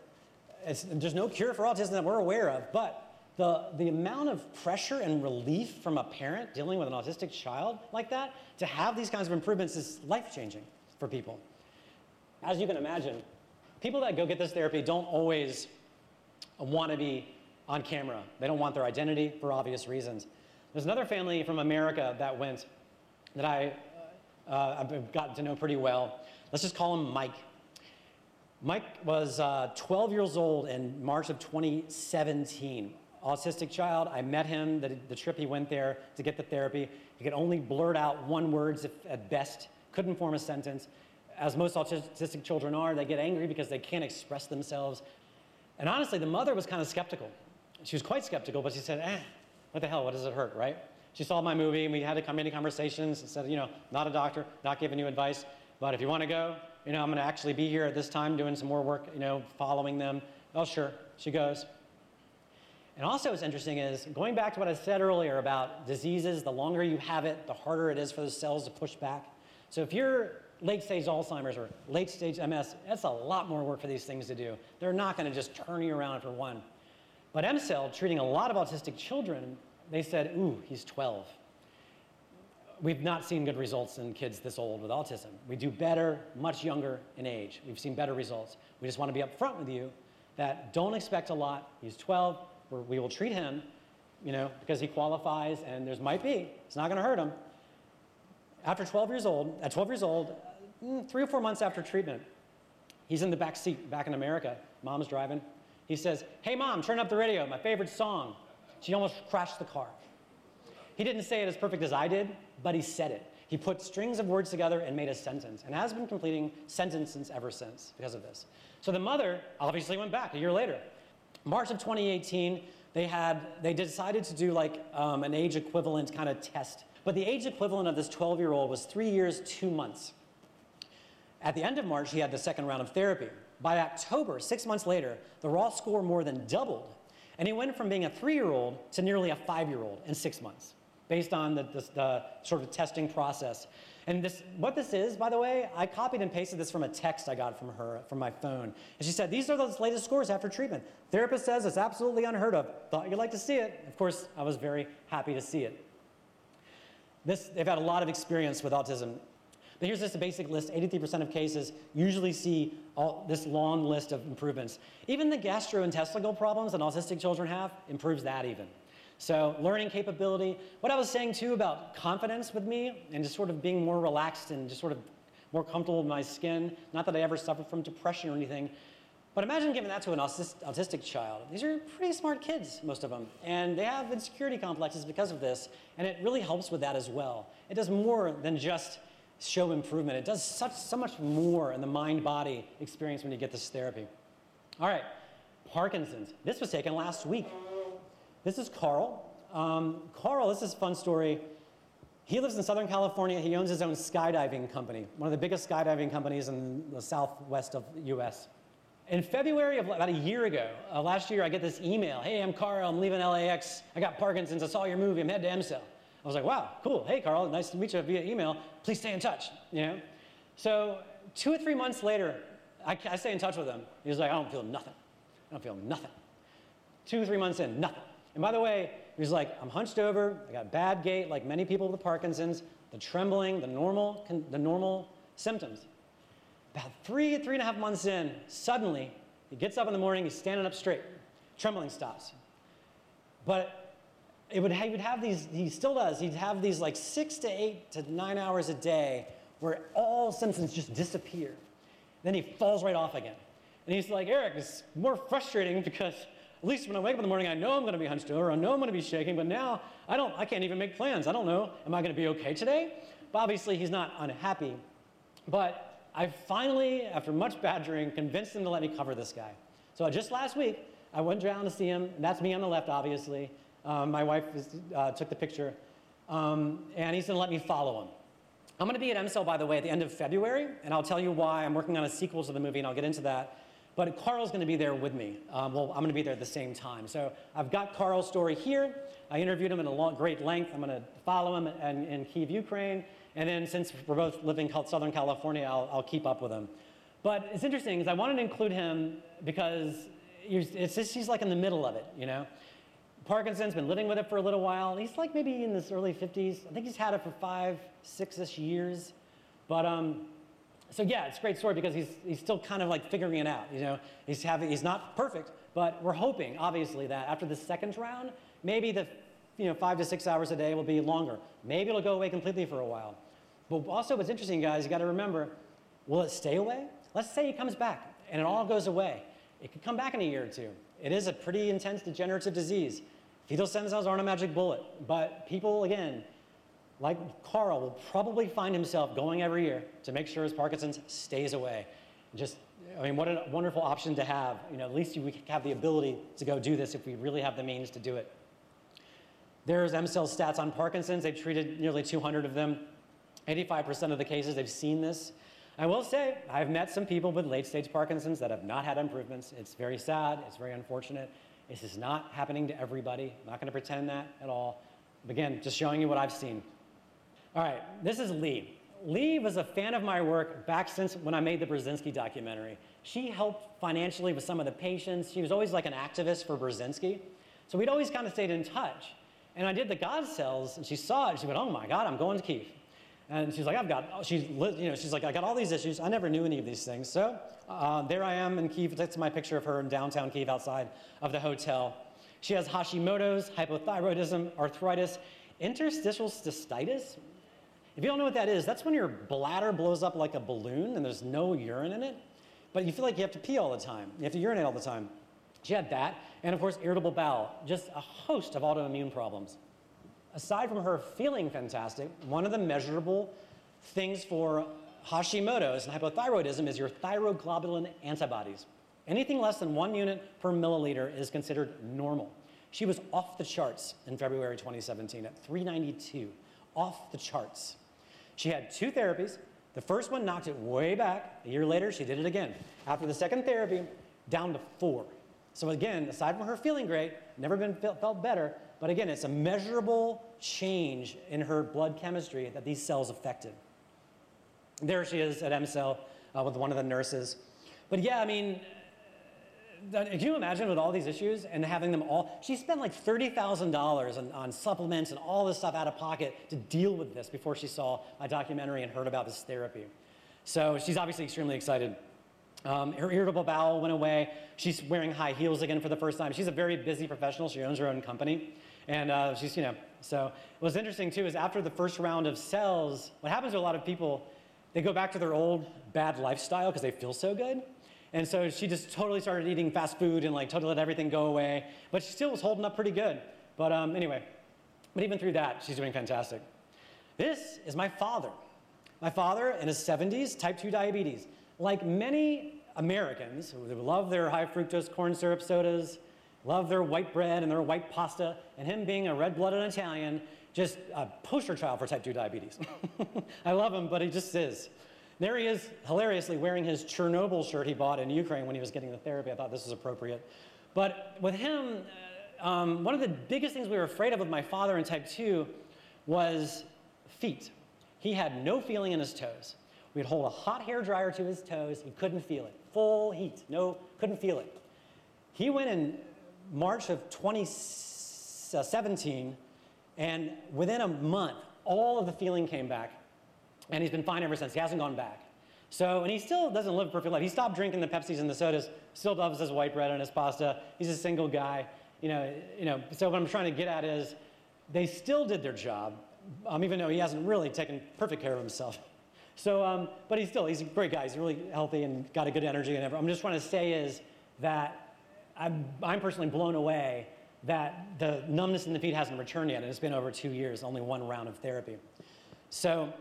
It's, there's no cure for autism that we're aware of, but the, the amount of pressure and relief from a parent dealing with an autistic child like that, to have these kinds of improvements is life changing for people. As you can imagine, people that go get this therapy don't always want to be on camera. They don't want their identity for obvious reasons. There's another family from America that went that I, uh, I've gotten to know pretty well. Let's just call him Mike. Mike was uh, 12 years old in March of 2017. Autistic child. I met him the, the trip he went there to get the therapy. He could only blurt out one words if, at best, couldn't form a sentence. As most autistic children are, they get angry because they can't express themselves. And honestly, the mother was kind of skeptical. She was quite skeptical, but she said, eh, what the hell, what does it hurt, right? She saw my movie and we had many conversations and said, you know, not a doctor, not giving you advice, but if you want to go, you know, I'm going to actually be here at this time doing some more work, you know, following them. Oh, sure. She goes. And also, what's interesting is going back to what I said earlier about diseases, the longer you have it, the harder it is for the cells to push back. So if you're late stage Alzheimer's or late stage MS, that's a lot more work for these things to do. They're not going to just turn you around for one. But EmCell, treating a lot of autistic children, they said, ooh, he's 12. We've not seen good results in kids this old with autism. We do better much younger in age. We've seen better results. We just want to be upfront with you that don't expect a lot. He's 12. we will treat him, you know, because he qualifies, and there's might be. It's not going to hurt him. After 12 years old, at 12 years old, three or four months after treatment, he's in the back seat back in America. Mom's driving. He says, Hey, mom, turn up the radio, my favorite song. She almost crashed the car. He didn't say it as perfect as I did, but he said it. He put strings of words together and made a sentence, and has been completing sentences ever since because of this. So the mother obviously went back a year later. March of 2018, they had they decided to do like um, an age equivalent kind of test. But the age equivalent of this 12-year-old was three years, two months. At the end of March, he had the second round of therapy. By October, six months later, the raw score more than doubled, and he went from being a three-year-old to nearly a five-year-old in six months, based on the, the, the sort of testing process. And this, what this is, by the way, I copied and pasted this from a text I got from her from my phone. And she said, These are the latest scores after treatment. Therapist says it's absolutely unheard of. Thought you'd like to see it. Of course, I was very happy to see it. This, they've had a lot of experience with autism. But here's just a basic list 83% of cases usually see all, this long list of improvements. Even the gastrointestinal problems that autistic children have improves that even. So, learning capability. What I was saying too about confidence with me and just sort of being more relaxed and just sort of more comfortable with my skin. Not that I ever suffered from depression or anything, but imagine giving that to an autistic child. These are pretty smart kids, most of them, and they have insecurity complexes because of this, and it really helps with that as well. It does more than just show improvement. It does such, so much more in the mind body experience when you get this therapy. All right, Parkinson's. This was taken last week. This is Carl. Um, Carl, this is a fun story. He lives in Southern California. He owns his own skydiving company, one of the biggest skydiving companies in the southwest of the US. In February of about a year ago, uh, last year, I get this email Hey, I'm Carl. I'm leaving LAX. I got Parkinson's. I saw your movie. I'm headed to EmCell. I was like, wow, cool. Hey, Carl, nice to meet you via email. Please stay in touch. You know? So two or three months later, I, I stay in touch with him. He was like, I don't feel nothing. I don't feel nothing. Two or three months in, nothing. And by the way, he was like, I'm hunched over. I got bad gait, like many people with Parkinson's. The trembling, the normal, the normal symptoms. About three, three and a half months in, suddenly, he gets up in the morning, he's standing up straight. Trembling stops. But it would he would have these, he still does, he'd have these like six to eight to nine hours a day where all symptoms just disappear. Then he falls right off again. And he's like, Eric, it's more frustrating because at least when I wake up in the morning, I know I'm going to be hunched over, I know I'm going to be shaking, but now I don't, I can't even make plans. I don't know, am I going to be okay today? But obviously, he's not unhappy. But I finally, after much badgering, convinced him to let me cover this guy. So just last week, I went down to see him. That's me on the left, obviously. Um, my wife uh, took the picture. Um, and he's going to let me follow him. I'm going to be at EmCell, by the way, at the end of February, and I'll tell you why. I'm working on a sequel to the movie, and I'll get into that. But Carl's going to be there with me. Um, well, I'm going to be there at the same time. So I've got Carl's story here. I interviewed him in a long, great length. I'm going to follow him in, in Kiev, Ukraine. And then since we're both living in Southern California, I'll, I'll keep up with him. But it's interesting because I wanted to include him because it's just, he's like in the middle of it, you know? Parkinson's, been living with it for a little while. He's like maybe in his early 50s. I think he's had it for five, six-ish years. But um, so yeah, it's a great story because he's, he's still kind of like figuring it out. You know, he's having, he's not perfect, but we're hoping, obviously, that after the second round, maybe the you know, five to six hours a day will be longer. Maybe it'll go away completely for a while. But also what's interesting, guys, you got to remember, will it stay away? Let's say he comes back and it all goes away. It could come back in a year or two. It is a pretty intense degenerative disease. Fetal stem cells aren't a magic bullet, but people, again, like Carl, will probably find himself going every year to make sure his Parkinson's stays away. Just, I mean, what a wonderful option to have. You know, at least we have the ability to go do this if we really have the means to do it. There's EmCell stats on Parkinson's. They've treated nearly 200 of them. 85% of the cases they've seen this. I will say, I've met some people with late stage Parkinson's that have not had improvements. It's very sad, it's very unfortunate. This is not happening to everybody. I'm not going to pretend that at all. Again, just showing you what I've seen. All right, this is Lee. Lee was a fan of my work back since when I made the Burzynski documentary. She helped financially with some of the patients. She was always like an activist for Burzynski. So we'd always kind of stayed in touch. And I did the God cells, and she saw it. She went, "Oh my God, I'm going to Kiev." And she's like, "I've got," she's, you know, she's like, "I got all these issues. I never knew any of these things." So uh, there I am in Kiev. That's my picture of her in downtown Kiev, outside of the hotel. She has Hashimoto's, hypothyroidism, arthritis, interstitial cystitis. If you don't know what that is, that's when your bladder blows up like a balloon and there's no urine in it, but you feel like you have to pee all the time. You have to urinate all the time. She had that, and of course, irritable bowel, just a host of autoimmune problems. Aside from her feeling fantastic, one of the measurable things for Hashimoto's and hypothyroidism is your thyroglobulin antibodies. Anything less than one unit per milliliter is considered normal. She was off the charts in February 2017 at 392, off the charts. She had two therapies. The first one knocked it way back. A year later, she did it again. After the second therapy, down to four. So again, aside from her feeling great, never been felt better, but again, it's a measurable change in her blood chemistry that these cells affected. There she is at EmCell uh, with one of the nurses. But yeah, I mean, can you imagine with all these issues and having them all? She spent like $30,000 on, on, supplements and all this stuff out of pocket to deal with this before she saw a documentary and heard about this therapy. So she's obviously extremely excited. Um, her irritable bowel went away. She's wearing high heels again for the first time. She's a very busy professional. She owns her own company. And uh, she's, you know, so what's interesting too is after the first round of cells, what happens to a lot of people, they go back to their old bad lifestyle because they feel so good. And so she just totally started eating fast food and like totally let everything go away. But she still was holding up pretty good. But um, anyway, but even through that, she's doing fantastic. This is my father. My father in his 70s, type 2 diabetes. Like many Americans who love their high fructose corn syrup sodas, love their white bread and their white pasta, and him being a red blooded Italian, just a poster child for type 2 diabetes. I love him, but he just is. There he is, hilariously wearing his Chernobyl shirt he bought in Ukraine when he was getting the therapy. I thought this was appropriate. But with him, uh, um, one of the biggest things we were afraid of with my father in type 2 was feet. He had no feeling in his toes. We'd hold a hot hair dryer to his toes. He couldn't feel it. Full heat. No, couldn't feel it. He went in March of 2017, and within a month, all of the feeling came back. And he's been fine ever since. He hasn't gone back. So, and he still doesn't live a perfect life. He stopped drinking the Pepsis and the sodas, still loves his white bread and his pasta. He's a single guy. You know, you know, so what I'm trying to get at is they still did their job, um, even though he hasn't really taken perfect care of himself. So, um, but he's still, he's a great guy. He's really healthy and got a good energy and everything. I'm just trying to say is that I'm, I'm personally blown away that the numbness in the feet hasn't returned yet. And it's been over two years, only one round of therapy. So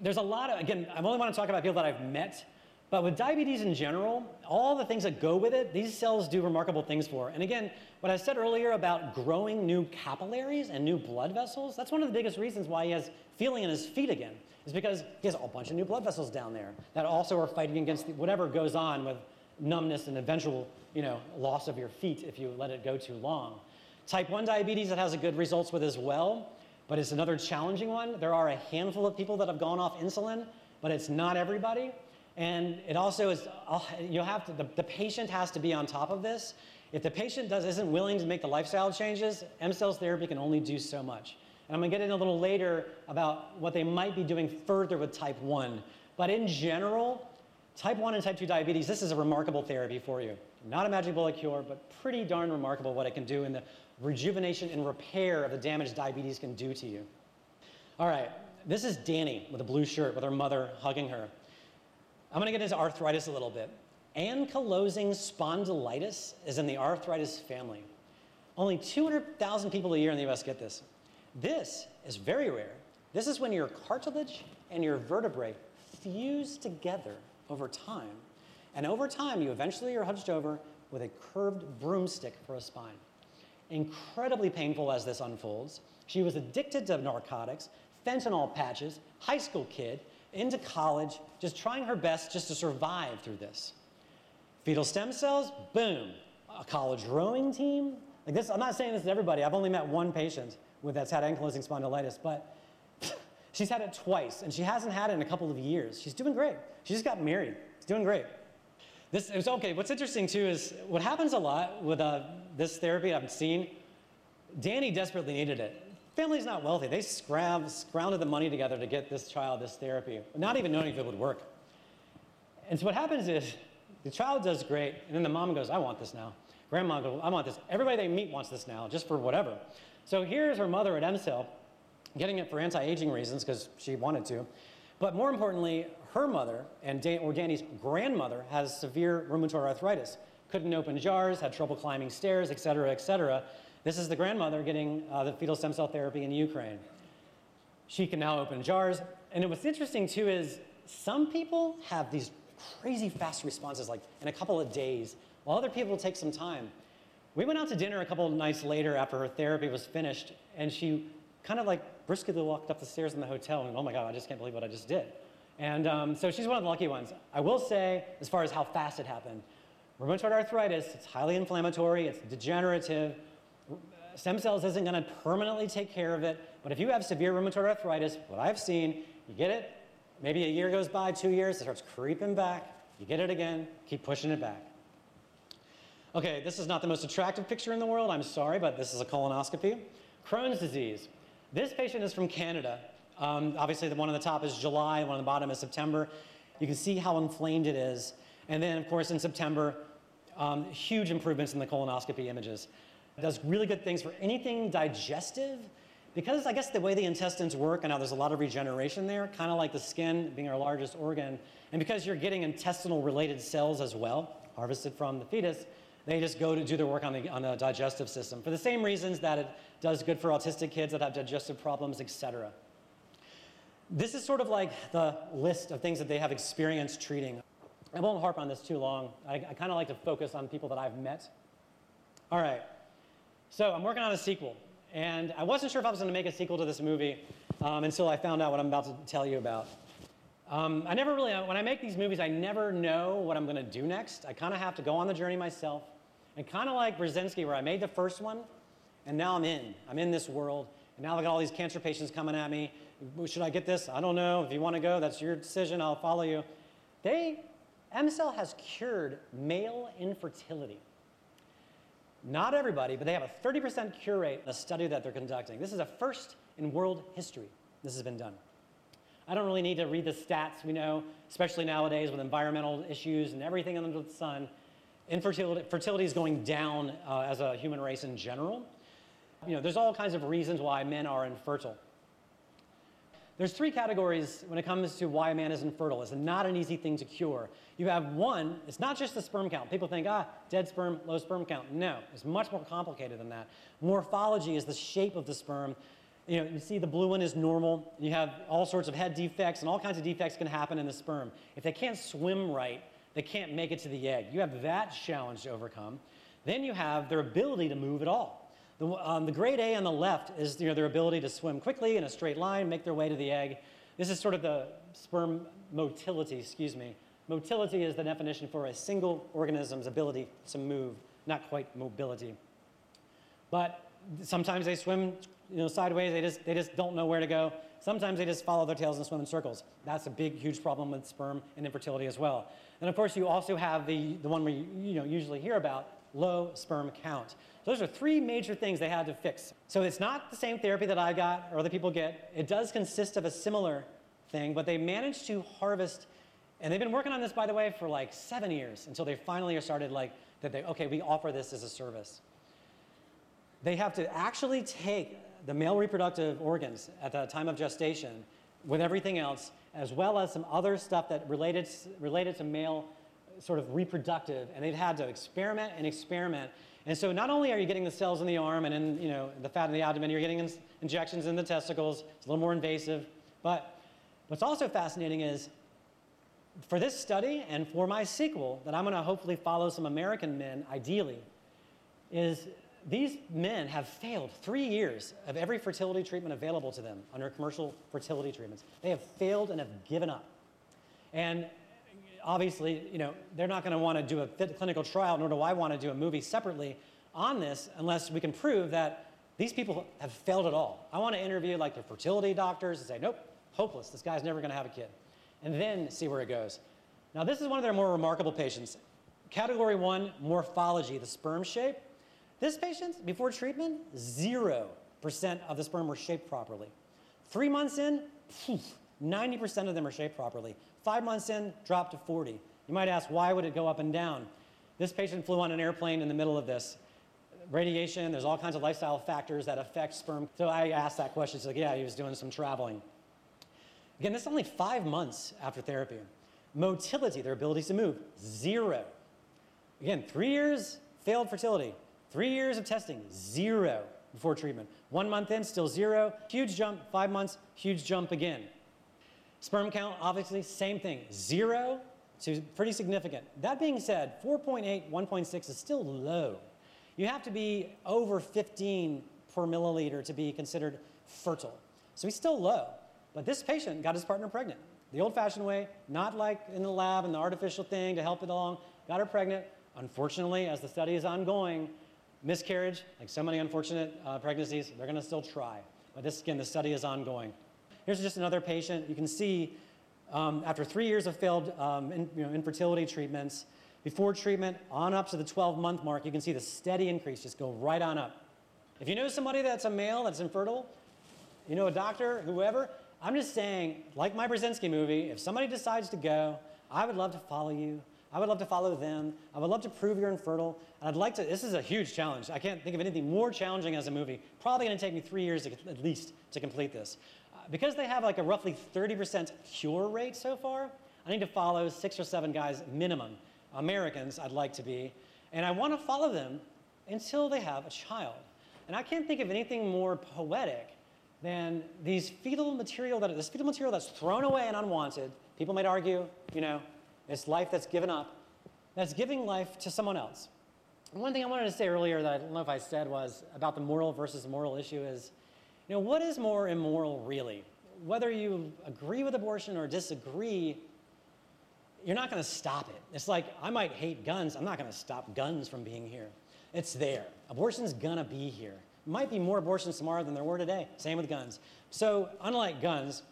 there's a lot of, again, I only want to talk about people that I've met, but with diabetes in general, all the things that go with it, these cells do remarkable things for. And again, what I said earlier about growing new capillaries and new blood vessels, that's one of the biggest reasons why he has feeling in his feet again, is because he has a bunch of new blood vessels down there that also are fighting against whatever goes on with numbness and eventual you know, loss of your feet if you let it go too long. Type 1 diabetes it has a good results with as well but it's another challenging one. There are a handful of people that have gone off insulin, but it's not everybody. And it also is, uh, you'll have to, the, the patient has to be on top of this. If the patient does, isn't willing to make the lifestyle changes, EmCell's therapy can only do so much. And I'm gonna get in a little later about what they might be doing further with type 1. But in general, type 1 and type 2 diabetes, this is a remarkable therapy for you. Not a magic bullet cure, but pretty darn remarkable what it can do in the rejuvenation and repair of the damage diabetes can do to you. All right, this is Danny with a blue shirt with her mother hugging her. I'm going to get into arthritis a little bit. Ankylosing spondylitis is in the arthritis family. Only 200,000 people a year in the US get this. This is very rare. This is when your cartilage and your vertebrae fuse together over time. And over time, you eventually are hunched over with a curved broomstick for a spine. incredibly painful as this unfolds. She was addicted to narcotics, fentanyl patches, high school kid, into college, just trying her best just to survive through this. Fetal stem cells, boom. A college rowing team. Like this, I'm not saying this to everybody. I've only met one patient with that's had ankylosing spondylitis, but she's had it twice, and she hasn't had it in a couple of years. She's doing great. She just got married. She's doing great. This is okay. What's interesting too is what happens a lot with uh, this therapy I've seen. Danny desperately needed it. Family's not wealthy. They scrounged the money together to get this child this therapy, not even knowing if it would work. And so what happens is the child does great, and then the mom goes, I want this now. Grandma goes, I want this. Everybody they meet wants this now, just for whatever. So here's her mother at EmCell getting it for anti-aging reasons because she wanted to. But more importantly, her mother and Dan, Danny's grandmother has severe rheumatoid arthritis. Couldn't open jars, had trouble climbing stairs, et cetera, et cetera. This is the grandmother getting uh, the fetal stem cell therapy in Ukraine. She can now open jars. And what's interesting too is some people have these crazy fast responses, like in a couple of days, while other people take some time. We went out to dinner a couple of nights later after her therapy was finished, and she kind of like briskly walked up the stairs in the hotel, and oh my God, I just can't believe what I just did. And um, so she's one of the lucky ones. I will say, as far as how fast it happened, rheumatoid arthritis, it's highly inflammatory, it's degenerative. Stem cells isn't going to permanently take care of it, but if you have severe rheumatoid arthritis, what I've seen, you get it, maybe a year goes by, two years, it starts creeping back, you get it again, keep pushing it back. Okay, this is not the most attractive picture in the world, I'm sorry, but this is a colonoscopy. Crohn's disease. This patient is from Canada. Um, obviously, the one on the top is July, one on the bottom is September. You can see how inflamed it is. And then, of course, in September, um, huge improvements in the colonoscopy images. It does really good things for anything digestive. Because I guess the way the intestines work, and now there's a lot of regeneration there, kind of like the skin being our largest organ, and because you're getting intestinal related cells as well, harvested from the fetus, they just go to do their work on the, on the digestive system for the same reasons that it does good for autistic kids that have digestive problems, etc. This is sort of like the list of things that they have experience treating. I won't harp on this too long. I, I kind of like to focus on people that I've met. All right. So I'm working on a sequel. And I wasn't sure if I was going to make a sequel to this movie um, until I found out what I'm about to tell you about. Um, I never really, when I make these movies, I never know what I'm going to do next. I kind of have to go on the journey myself. And kind of like Burzynski, where I made the first one, and now I'm in. I'm in this world. And now I got all these cancer patients coming at me. Should I get this? I don't know. If you want to go, that's your decision. I'll follow you. They, EmCell has cured male infertility. Not everybody, but they have a 30% cure rate in a study that they're conducting. This is a first in world history. This has been done. I don't really need to read the stats we know, especially nowadays with environmental issues and everything under the sun. Infertility fertility is going down uh, as a human race in general. You know, there's all kinds of reasons why men are infertile. There's three categories when it comes to why a man is infertile. It's not an easy thing to cure. You have one, it's not just the sperm count. People think, ah, dead sperm, low sperm count. No, it's much more complicated than that. Morphology is the shape of the sperm. You know, you see the blue one is normal. You have all sorts of head defects, and all kinds of defects can happen in the sperm. If they can't swim right, they can't make it to the egg. You have that challenge to overcome. Then you have their ability to move at all. The, um, the grade A on the left is you know, their ability to swim quickly in a straight line, make their way to the egg. This is sort of the sperm motility, excuse me. Motility is the definition for a single organism's ability to move, not quite mobility. But sometimes they swim you know, sideways, they just, they just don't know where to go. Sometimes they just follow their tails and swim in circles. That's a big, huge problem with sperm and infertility as well. And of course, you also have the, the one we you know, usually hear about, low sperm count. So those are three major things they had to fix. So it's not the same therapy that I got or other people get. It does consist of a similar thing, but they managed to harvest, and they've been working on this, by the way, for like seven years until they finally started like, that they, okay, we offer this as a service. They have to actually take the male reproductive organs at the time of gestation with everything else, as well as some other stuff that related, related to male sort of reproductive, and they've had to experiment and experiment. And so not only are you getting the cells in the arm and in you know, the fat in the abdomen, you're getting in injections in the testicles. It's a little more invasive. But what's also fascinating is for this study and for my sequel that I'm going to hopefully follow some American men, ideally, is these men have failed three years of every fertility treatment available to them under commercial fertility treatments. They have failed and have given up. And obviously, you know, they're not going to want to do a clinical trial, nor do I want to do a movie separately on this unless we can prove that these people have failed at all. I want to interview like the fertility doctors and say, nope, hopeless. This guy's never going to have a kid. And then see where it goes. Now, this is one of their more remarkable patients. Category one, morphology, the sperm shape. This patient, before treatment, 0% of the sperm were shaped properly. Three months in, 90% of them are shaped properly. Five months in, dropped to 40. You might ask, why would it go up and down? This patient flew on an airplane in the middle of this. Radiation, there's all kinds of lifestyle factors that affect sperm. So I asked that question. She's like, yeah, he was doing some traveling. Again, this is only five months after therapy. Motility, their abilities to move, zero. Again, three years, failed fertility. Three years of testing, zero before treatment. One month in, still zero. Huge jump, five months, huge jump again. Sperm count, obviously, same thing, zero to pretty significant. That being said, 4.8, 1.6 is still low. You have to be over 15 per milliliter to be considered fertile. So he's still low. But this patient got his partner pregnant. The old fashioned way, not like in the lab and the artificial thing to help it along, got her pregnant. Unfortunately, as the study is ongoing, miscarriage, like so many unfortunate uh, pregnancies, they're going to still try. But this, again, the study is ongoing. Here's just another patient. You can see um, after three years of failed um, in, you know, infertility treatments, before treatment, on up to the 12 month mark, you can see the steady increase just go right on up. If you know somebody that's a male that's infertile, you know a doctor, whoever, I'm just saying, like my Burzynski movie, if somebody decides to go, I would love to follow you. I would love to follow them. I would love to prove you're infertile. And I'd like to, this is a huge challenge. I can't think of anything more challenging as a movie. Probably going to take me three years to, at least to complete this. Uh, because they have like a roughly 30% cure rate so far, I need to follow six or seven guys minimum, Americans I'd like to be. And I want to follow them until they have a child. And I can't think of anything more poetic than these fetal material that this fetal material that's thrown away and unwanted. People might argue, you know, it's life that's given up, that's giving life to someone else. one thing I wanted to say earlier that I don't know if I said was about the moral versus moral issue is, you know, what is more immoral really? Whether you agree with abortion or disagree, you're not going to stop it. It's like I might hate guns, I'm not going to stop guns from being here. It's there. Abortion's going to be here. Might be more abortions tomorrow than there were today. Same with guns. So, unlike guns,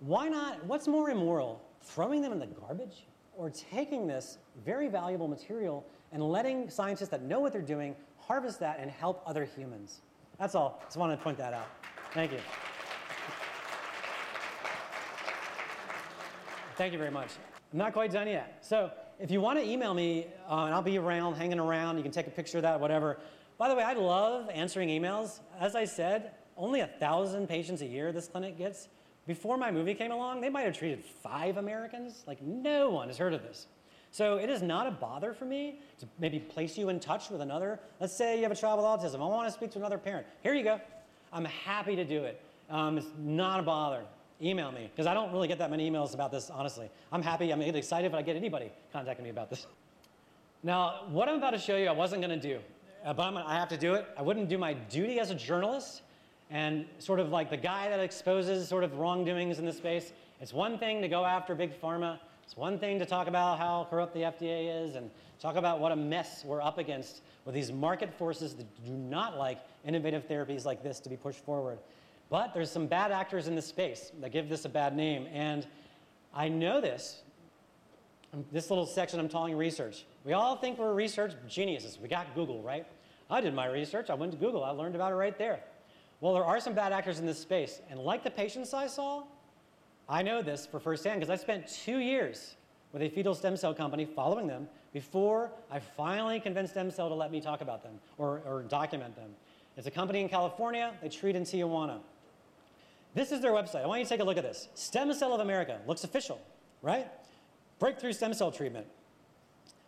why not? What's more immoral? Throwing them in the garbage or taking this very valuable material and letting scientists that know what they're doing harvest that and help other humans? That's all. Just wanted to point that out. Thank you. Thank you very much. I'm not quite done yet. So, if you want to email me, uh, and I'll be around, hanging around, you can take a picture of that, whatever. By the way, I love answering emails. As I said, only a thousand patients a year this clinic gets. Before my movie came along, they might have treated five Americans. Like, no one has heard of this. So it is not a bother for me to maybe place you in touch with another. Let's say you have a child with autism. I want to speak to another parent. Here you go. I'm happy to do it. Um, it's not a bother. Email me because I don't really get that many emails about this, honestly. I'm happy. I'm excited if I get anybody contacting me about this. Now, what I'm about to show you, I wasn't going to do but I'm, I have to do it. I wouldn't do my duty as a journalist and sort of like the guy that exposes sort of wrongdoings in this space. It's one thing to go after big pharma. It's one thing to talk about how corrupt the FDA is and talk about what a mess we're up against with these market forces that do not like innovative therapies like this to be pushed forward. But there's some bad actors in this space that give this a bad name. And I know this. This little section I'm calling research. We all think we're research geniuses. We got Google, right? I did my research. I went to Google. I learned about it right there. Well, there are some bad actors in this space. And like the patients I saw, I know this for firsthand because I spent two years with a fetal stem cell company following them before I finally convinced EmCell to let me talk about them or, or document them. It's a company in California. They treat in Tijuana. This is their website. I want you to take a look at this. Stem Cell of America. Looks official, right? Breakthrough stem cell treatment.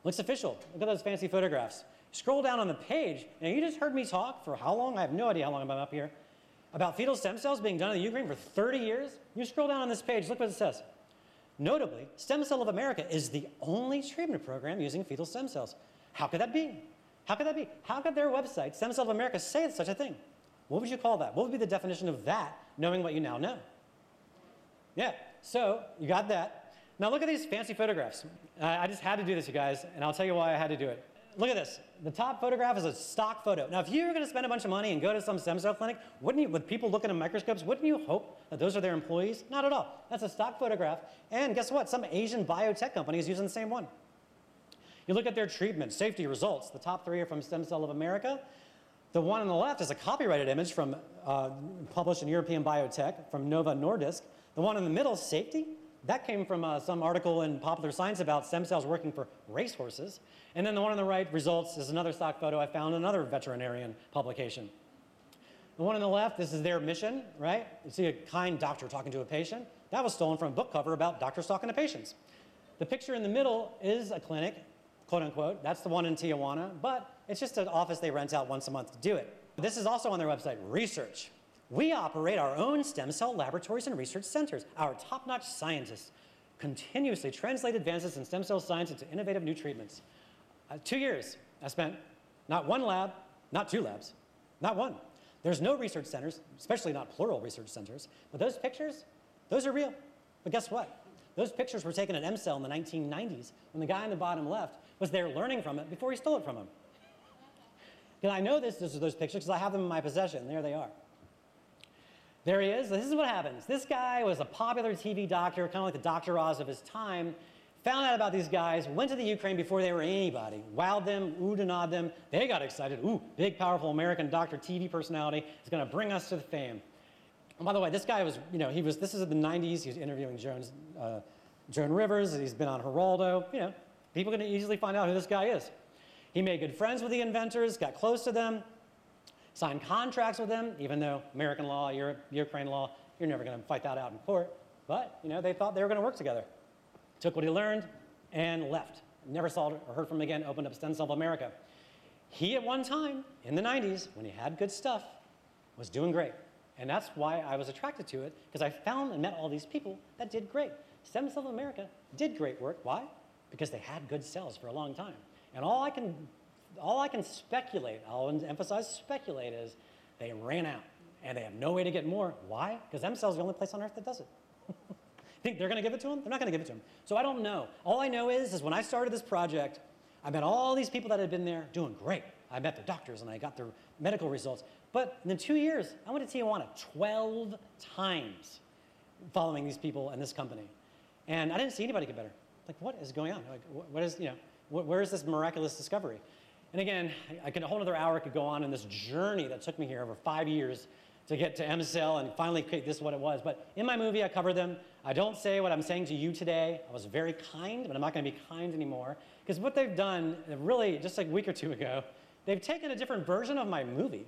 Looks official. Look at those fancy photographs. Scroll down on the page. Now, you just heard me talk for how long? I have no idea how long I've been up here. About fetal stem cells being done in the Ukraine for 30 years. You scroll down on this page, look what it says. Notably, Stem Cell of America is the only treatment program using fetal stem cells. How could that be? How could that be? How could their website, Stem Cell of America, say such a thing? What would you call that? What would be the definition of that, knowing what you now know? Yeah, so you got that. Now look at these fancy photographs. I just had to do this, you guys, and I'll tell you why I had to do it. Look at this. The top photograph is a stock photo. Now, if you were going to spend a bunch of money and go to some stem cell clinic, wouldn't you, with people looking at microscopes, wouldn't you hope that those are their employees? Not at all. That's a stock photograph. And guess what? Some Asian biotech company is using the same one. You look at their treatment, safety results. The top three are from Stem Cell of America. The one on the left is a copyrighted image from uh, published in European Biotech from Novo Nordisk. The one in the middle, safety, that came from uh, some article in Popular Science about stem cells working for racehorses. And then the one on the right, results, is another stock photo I found in another veterinarian publication. The one on the left, this is their mission, right? You see a kind doctor talking to a patient. That was stolen from a book cover about doctors talking to patients. The picture in the middle is a clinic, quote unquote. That's the one in Tijuana, but it's just an office they rent out once a month to do it. This is also on their website, research. We operate our own stem cell laboratories and research centers. Our top notch scientists continuously translate advances in stem cell science into innovative new treatments. Uh, two years I spent, not one lab, not two labs, not one. There's no research centers, especially not plural research centers, but those pictures, those are real. But guess what? Those pictures were taken at EmCell in the 1990s when the guy on the bottom left was there learning from it before he stole it from him. And I know this, this those pictures because I have them in my possession. There they are. There he is. This is what happens. This guy was a popular TV doctor, kind of like the Dr. Oz of his time. Found out about these guys, went to the Ukraine before they were anybody, wowed them, oohed and awed them. They got excited. Ooh, big, powerful American doctor, TV personality is going to bring us to the fame. And by the way, this guy was, you know, he was, this is in the 90s. He was interviewing Jones, uh, Joan Rivers. He's been on Geraldo. You know, people can easily find out who this guy is. He made good friends with the inventors, got close to them, signed contracts with them, even though American law, Europe, Ukraine law, you're never going to fight that out in court. But, you know, they thought they were going to work together. Took what he learned and left. Never saw or heard from him again, opened up Stem Cell of America. He, at one time, in the 90s, when he had good stuff, was doing great. And that's why I was attracted to it, because I found and met all these people that did great. Stem Cell America did great work. Why? Because they had good cells for a long time. And all I can all I can speculate, I'll emphasize speculate, is they ran out and they have no way to get more. Why? Because EmCell is the only place on earth that does it. Think they're going to give it to them? They're not going to give it to them. So I don't know. All I know is, is when I started this project, I met all these people that had been there doing great. I met the doctors and I got their medical results. But in two years, I went to Tijuana 12 times following these people and this company. And I didn't see anybody get better. Like, what is going on? Like, what is, you know, where is this miraculous discovery? And again, I could a whole other hour could go on in this journey that took me here over five years to get to EmCell and finally create this is what it was. But in my movie, I cover them. I don't say what I'm saying to you today. I was very kind, but I'm not going to be kind anymore. Because what they've done, really, just like a week or two ago, they've taken a different version of my movie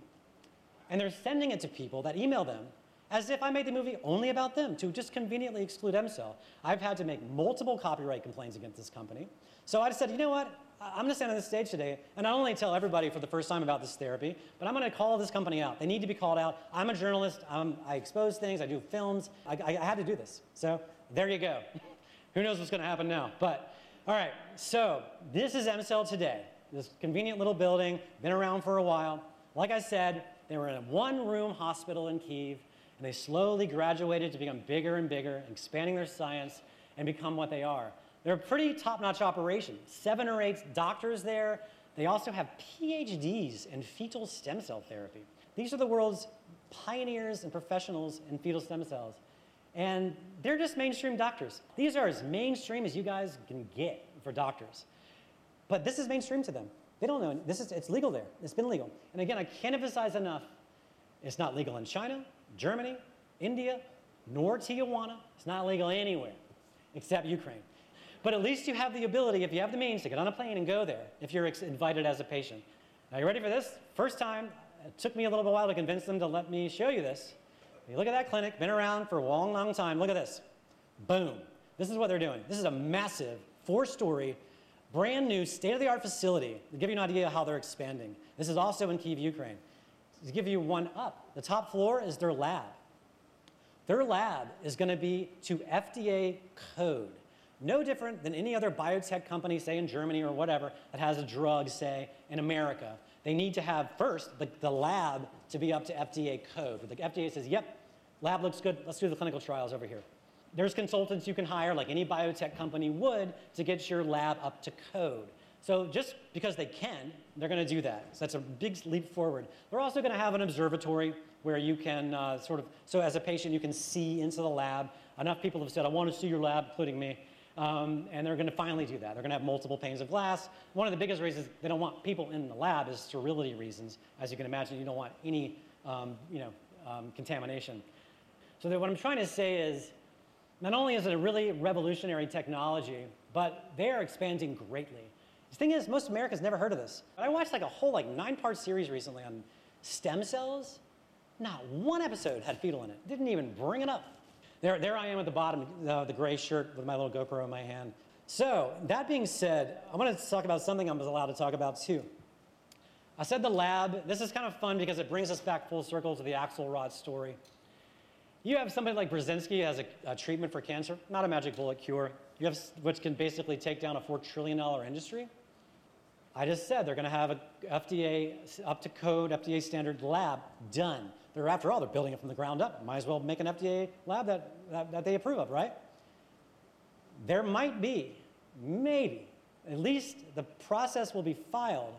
and they're sending it to people that email them as if I made the movie only about them to just conveniently exclude EmCell. I've had to make multiple copyright complaints against this company. So I just said, you know what? I'm going to stand on this stage today and not only tell everybody for the first time about this therapy, but I'm going to call this company out. They need to be called out. I'm a journalist. I'm, i expose things. I do films. I, I, I had to do this. So there you go. Who knows what's going to happen now? But all right. So this is EmCell today. This convenient little building, been around for a while. Like I said, they were in a one-room hospital in Kiev, and they slowly graduated to become bigger and bigger, expanding their science and become what they are. They're a pretty top-notch operation. Seven or eight doctors there. They also have PhDs in fetal stem cell therapy. These are the world's pioneers and professionals in fetal stem cells. And they're just mainstream doctors. These are as mainstream as you guys can get for doctors. But this is mainstream to them. They don't know. This is, it's legal there. It's been legal. And again, I can't emphasize enough, it's not legal in China, Germany, India, nor Tijuana. It's not legal anywhere except Ukraine. But at least you have the ability, if you have the means, to get on a plane and go there if you're invited as a patient. Now, you ready for this? First time, it took me a little while to convince them to let me show you this. You look at that clinic, been around for a long, long time. Look at this. Boom. This is what they're doing. This is a massive four story, brand new, state of the art facility to give you an idea how they're expanding. This is also in Kiev, Ukraine. To give you one up, the top floor is their lab. Their lab is going to be to FDA code No different than any other biotech company, say in Germany or whatever, that has a drug, say, in America. They need to have first the, the lab to be up to FDA code. The FDA says, yep, lab looks good, let's do the clinical trials over here. There's consultants you can hire, like any biotech company would, to get your lab up to code. So just because they can, they're going to do that. So that's a big leap forward. They're also going to have an observatory where you can uh, sort of, so as a patient, you can see into the lab. Enough people have said, I want to see your lab, including me. Um, and they're going to finally do that. They're going to have multiple panes of glass. One of the biggest reasons they don't want people in the lab is sterility reasons. As you can imagine, you don't want any um, you know, um, contamination. So what I'm trying to say is, not only is it a really revolutionary technology, but they are expanding greatly. The thing is, most Americans never heard of this. But I watched like a whole like nine-part series recently on stem cells. Not one episode had fetal in it. Didn't even bring it up. There, there I am at the bottom, uh, the gray shirt with my little GoPro in my hand. So that being said, I want to talk about something I was allowed to talk about too. I said the lab. This is kind of fun because it brings us back full circle to the Axelrod story. You have somebody like Burzynski who has a, a, treatment for cancer, not a magic bullet cure. You have which can basically take down a four trillion dollar industry. I just said they're going to have a FDA up to code, FDA standard lab done. They're, after all, they're building it from the ground up. Might as well make an FDA lab that, that, that they approve of, right? There might be, maybe, at least the process will be filed,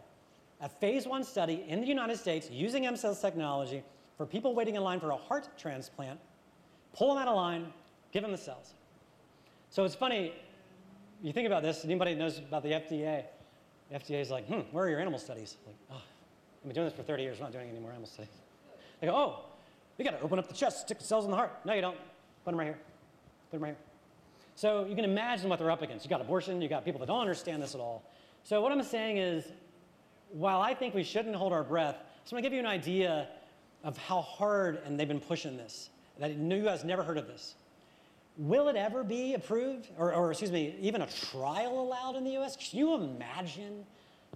a phase one study in the United States using EmCell's technology for people waiting in line for a heart transplant, pull them out of line, give them the cells. So it's funny, you think about this, anybody knows about the FDA, the FDA is like, hmm, where are your animal studies? Like, oh, I've been doing this for 30 years, we're not doing any more animal studies. They go, oh, we got to open up the chest, stick the cells in the heart. No, you don't. Put them right here. Put them right here. So you can imagine what they're up against. You got abortion, you got people that don't understand this at all. So what I'm saying is, while I think we shouldn't hold our breath, I just want to give you an idea of how hard and they've been pushing this. That you guys never heard of this. Will it ever be approved, or, or excuse me, even a trial allowed in the US? Can you imagine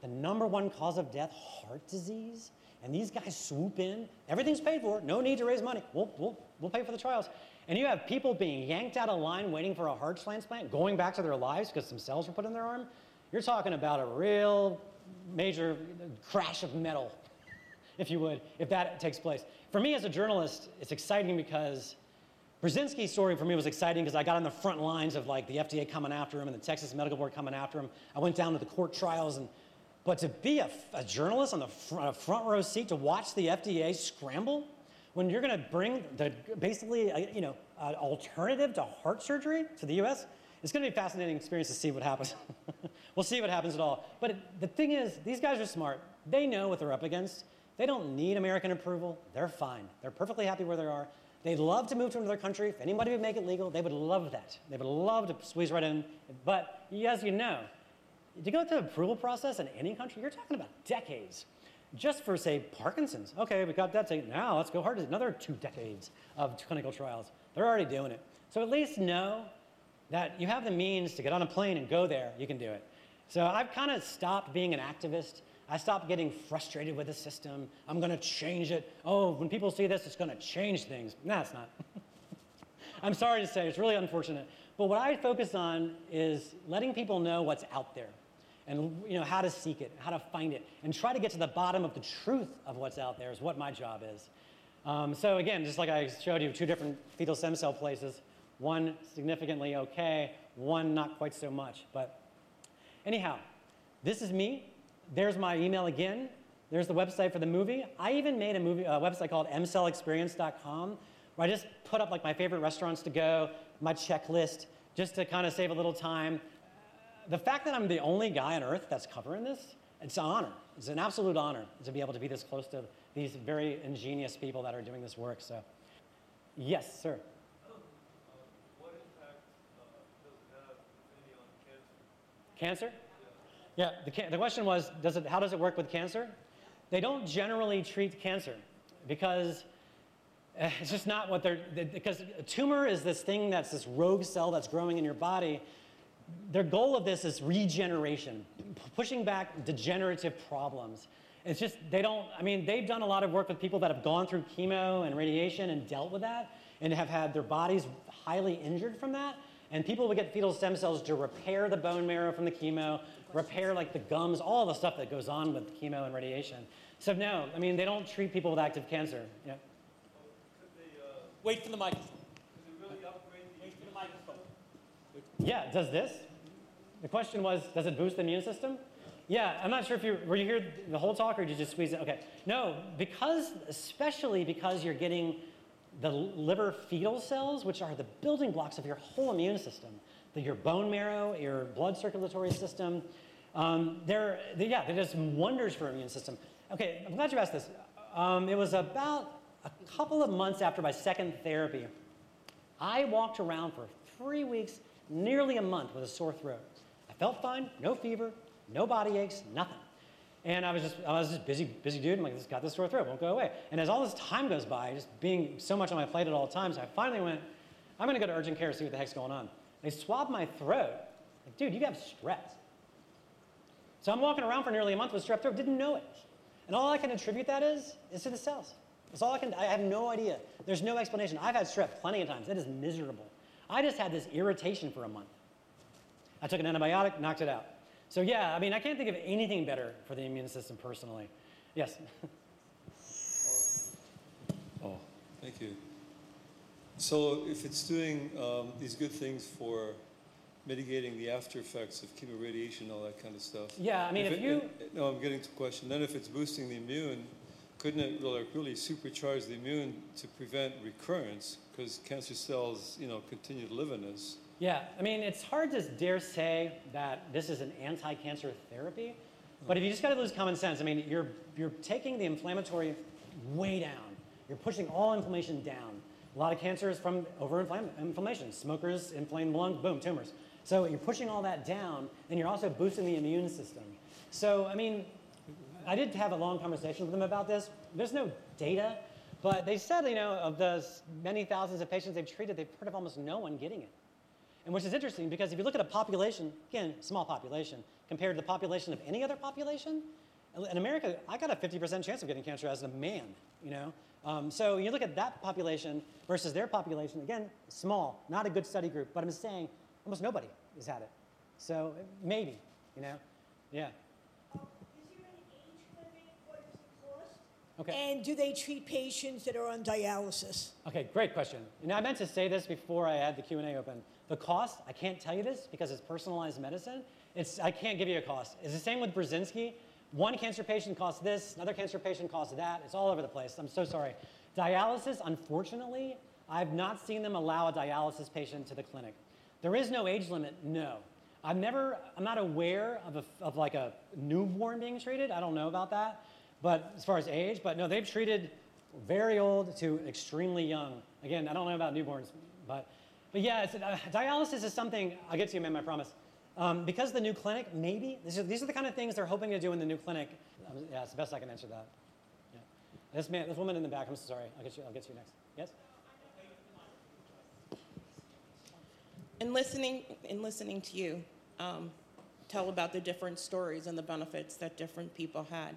the number one cause of death, heart disease? And these guys swoop in, everything's paid for, no need to raise money. We'll, we'll, we'll pay for the trials. And you have people being yanked out of line waiting for a heart transplant, going back to their lives because some cells were put in their arm. You're talking about a real major crash of metal, if you would, if that takes place. For me as a journalist, it's exciting because Burzynski's story for me was exciting because I got on the front lines of like the FDA coming after him and the Texas Medical Board coming after him. I went down to the court trials and, but to be a, a journalist on the front, front row seat to watch the FDA scramble when you're going to bring the basically a, you know an alternative to heart surgery to the U.S. It's going to be a fascinating experience to see what happens. we'll see what happens at all. But it, the thing is, these guys are smart. They know what they're up against. They don't need American approval. They're fine. They're perfectly happy where they are. They'd love to move to another country. If anybody would make it legal, they would love that. They would love to squeeze right in. But as you know, to go through the approval process in any country, you're talking about decades. Just for, say, Parkinson's. Okay, we got that. Now let's go hard. Another two decades of clinical trials. They're already doing it. So at least know that you have the means to get on a plane and go there. You can do it. So I've kind of stopped being an activist I stopped getting frustrated with the system. I'm going to change it. Oh, when people see this, it's going to change things. No, it's not. I'm sorry to say, it's really unfortunate. But what I focus on is letting people know what's out there and you know, how to seek it, how to find it, and try to get to the bottom of the truth of what's out there is what my job is. Um, so again, just like I showed you, two different fetal stem cell places, one significantly okay, one not quite so much. But anyhow, this is me there's my email again. There's the website for the movie. I even made a movie a website called emcellexperience.com where I just put up like my favorite restaurants to go, my checklist, just to kind of save a little time. The fact that I'm the only guy on earth that's covering this, it's an honor. It's an absolute honor to be able to be this close to these very ingenious people that are doing this work. So, yes, sir. Cancer? Yeah, the, the question was, does it, how does it work with cancer? They don't generally treat cancer because eh, it's just not what they're, because a tumor is this thing that's this rogue cell that's growing in your body. Their goal of this is regeneration, pushing back degenerative problems. It's just, they don't, I mean, they've done a lot of work with people that have gone through chemo and radiation and dealt with that and have had their bodies highly injured from that. And people would get fetal stem cells to repair the bone marrow from the chemo, repair like the gums, all the stuff that goes on with chemo and radiation. So no, I mean, they don't treat people with active cancer. Yeah. Wait for the microphone. Wait for the microphone. Yeah, does this? The question was, does it boost the immune system? Yeah, I'm not sure if you were you here the whole talk or did you just squeeze it? Okay, no, because especially because you're getting the liver fetal cells, which are the building blocks of your whole immune system, the, your bone marrow, your blood circulatory system. Um, they're, they, yeah, they just wonders for immune system. Okay, I'm glad you asked this. Um, it was about a couple of months after my second therapy. I walked around for three weeks, nearly a month, with a sore throat. I felt fine, no fever, no body aches, nothing. And I was just, I was just busy, busy dude. I'm like, this got this sore throat, won't go away. And as all this time goes by, just being so much on my plate at all times, I finally went, I'm gonna go to urgent care and see what the heck's going on. They swabbed my throat. Like, dude, you have strep. So I'm walking around for nearly a month with strep throat, didn't know it. And all I can attribute that is, is to the cells. That's all I can, I have no idea. There's no explanation. I've had strep plenty of times. It is miserable. I just had this irritation for a month. I took an antibiotic, knocked it out. So yeah, I mean, I can't think of anything better for the immune system personally. Yes. Oh, thank you. So if it's doing um, these good things for mitigating the after effects of chemoradiation, all that kind of stuff. Yeah, I mean, if it- you- it- No, I'm getting to the question. Then if it's boosting the immune, couldn't it really, really supercharge the immune to prevent recurrence? Because cancer cells, you know, continue to live in us. Yeah, I mean, it's hard to dare say that this is an anti-cancer therapy, but if you just got to lose common sense, I mean, you're you're taking the inflammatory way down. You're pushing all inflammation down. A lot of cancer is from over-inflammation. Smokers, inflamed lungs, boom, tumors. So you're pushing all that down, and you're also boosting the immune system. So I mean, I did have a long conversation with them about this. There's no data, but they said, you know, of the many thousands of patients they've treated, they've heard of almost no one getting it. And which is interesting because if you look at a population, again, small population, compared to the population of any other population, in America, I got a 50% chance of getting cancer as a man, you know? Um, so you look at that population versus their population, again, small, not a good study group, but I'm saying almost nobody has had it. So maybe, you know? Yeah. Is there an age limit? What does it cost? Okay. And do they treat patients that are on dialysis? Okay, great question. And I meant to say this before I had the Q&A open. The cost, I can't tell you this because it's personalized medicine. It's, I can't give you a cost. It's the same with Burzynski. One cancer patient costs this, another cancer patient costs that. It's all over the place. I'm so sorry. Dialysis, unfortunately, I've not seen them allow a dialysis patient to the clinic. There is no age limit, no. I've never, I'm not aware of, a, of like a newborn being treated. I don't know about that. But as far as age, but no, they've treated very old to extremely young. Again, I don't know about newborns, but, but yeah, uh, dialysis is something, I'll get to you, ma'am, I promise. Um, because the new clinic, maybe, these are, these are the kind of things they're hoping to do in the new clinic. Um, yeah, it's the best I can answer that. Yeah. This man, this woman in the back, I'm so sorry, I'll get you, I'll get you next. Yes? In listening, in listening to you um, tell about the different stories and the benefits that different people had,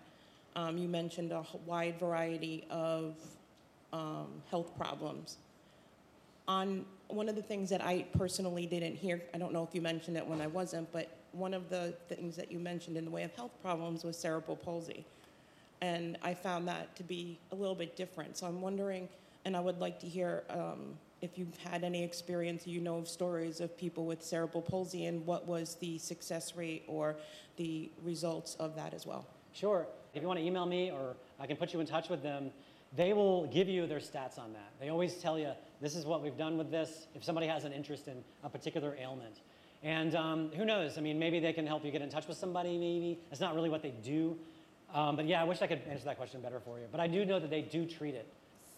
um, you mentioned a wide variety of um, health problems. On one of the things that I personally didn't hear, I don't know if you mentioned it when I wasn't, but one of the things that you mentioned in the way of health problems was cerebral palsy. And I found that to be a little bit different. So I'm wondering, and I would like to hear um, if you've had any experience, you know of stories of people with cerebral palsy and what was the success rate or the results of that as well. Sure. If you want to email me or I can put you in touch with them, they will give you their stats on that. They always tell you, this is what we've done with this, if somebody has an interest in a particular ailment. And um, who knows? I mean, maybe they can help you get in touch with somebody, maybe. That's not really what they do. Um, but yeah, I wish I could answer that question better for you. But I do know that they do treat it.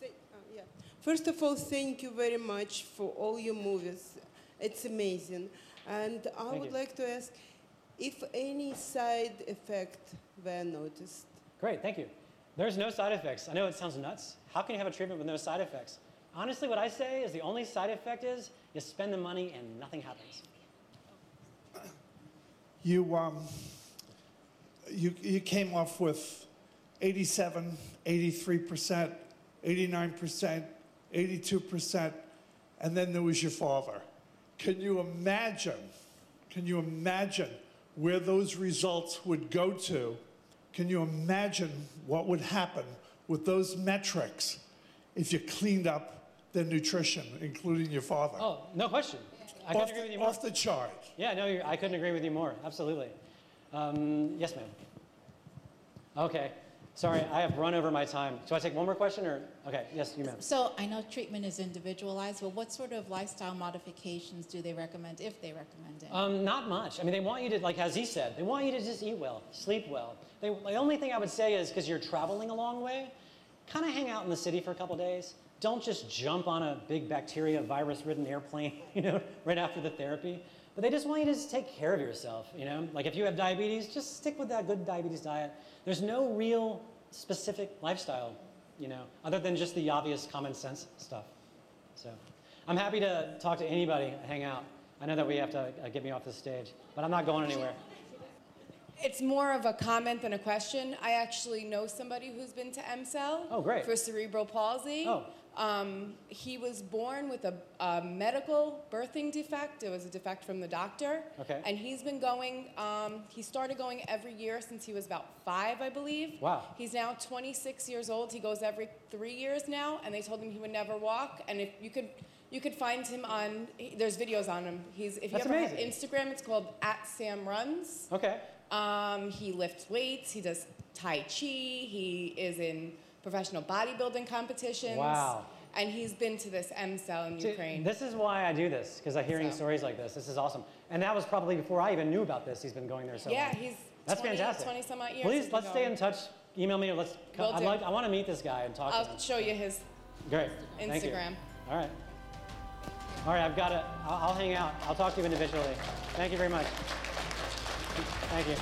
Uh, yeah. First of all, thank you very much for all your movies. It's amazing. And I Thank would you. like to ask if any side effect were noticed. Great, thank you. There's no side effects. I know it sounds nuts. How can you have a treatment with no side effects? Honestly, what I say is the only side effect is you spend the money and nothing happens. You, um, you, you came off with 87, 83%, 89%, 82%, and then there was your father. Can you imagine? Can you imagine where those results would go to? Can you imagine what would happen with those metrics if you cleaned up their nutrition, including your father? Oh, no question. I off, couldn't agree with you more. off the chart. Yeah, no, I couldn't agree with you more. Absolutely. Um, yes, ma'am. Okay. Sorry, I have run over my time. Do I take one more question or? Okay, yes, you, ma'am. So I know treatment is individualized, but what sort of lifestyle modifications do they recommend, if they recommend it? Um, not much. I mean, they want you to, like as he said, they want you to just eat well, sleep well. They, the only thing I would say is because you're traveling a long way, kind of hang out in the city for a couple days. Don't just jump on a big bacteria virus-ridden airplane, you know, right after the therapy. But they just want you to just take care of yourself, you know. Like if you have diabetes, just stick with that good diabetes diet. There's no real specific lifestyle, you know, other than just the obvious common sense stuff. So I'm happy to talk to anybody, hang out. I know that we have to uh, get me off the stage, but I'm not going anywhere. It's more of a comment than a question. I actually know somebody who's been to EmCell Oh, great. for cerebral palsy. Oh. Um, he was born with a, a medical birthing defect. It was a defect from the doctor. Okay. And he's been going, um, he started going every year since he was about five, I believe. Wow. He's now 26 years old. He goes every three years now, and they told him he would never walk. And if you could, you could find him on. he- There's videos on him. He's if you That's ever have. Instagram, it's called at Sam Runs. Okay. Um, he lifts weights. He does Tai Chi. He is in professional bodybuilding competitions. Wow. And he's been to this EmCell in See, Ukraine. This is why I do this, because I'm hearing So. stories like this. This is awesome. And that was probably before I even knew about this. He's been going there so yeah, long. he's That's 20, fantastic. 20 some odd years. Please, let's stay in touch. Email me or let's. We'll I'd do. like, I want to meet this guy and talk to I'll him. show you his Great. Thank you. Instagram. All right. All right, I've got it. I'll, I'll hang out. I'll talk to you individually. Thank you very much. Thank you.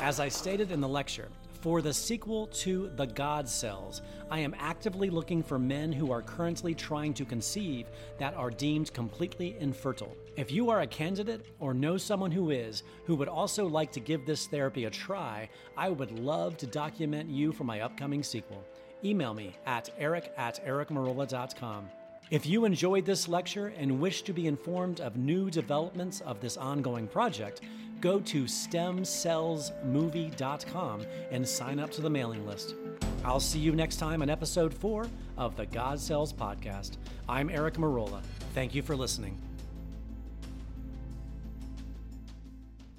As I stated in the lecture, for the sequel to The God Cells, I am actively looking for men who are currently trying to conceive that are deemed completely infertile. If you are a candidate or know someone who is, who would also like to give this therapy a try, I would love to document you for my upcoming sequel. Email me at eric at ericmerola.com. If you enjoyed this lecture and wish to be informed of new developments of this ongoing project, go to stemcellsmovie.com and sign up to the mailing list. I'll see you next time on episode 4 of the God Cells podcast. I'm Eric Merola. Thank you for listening.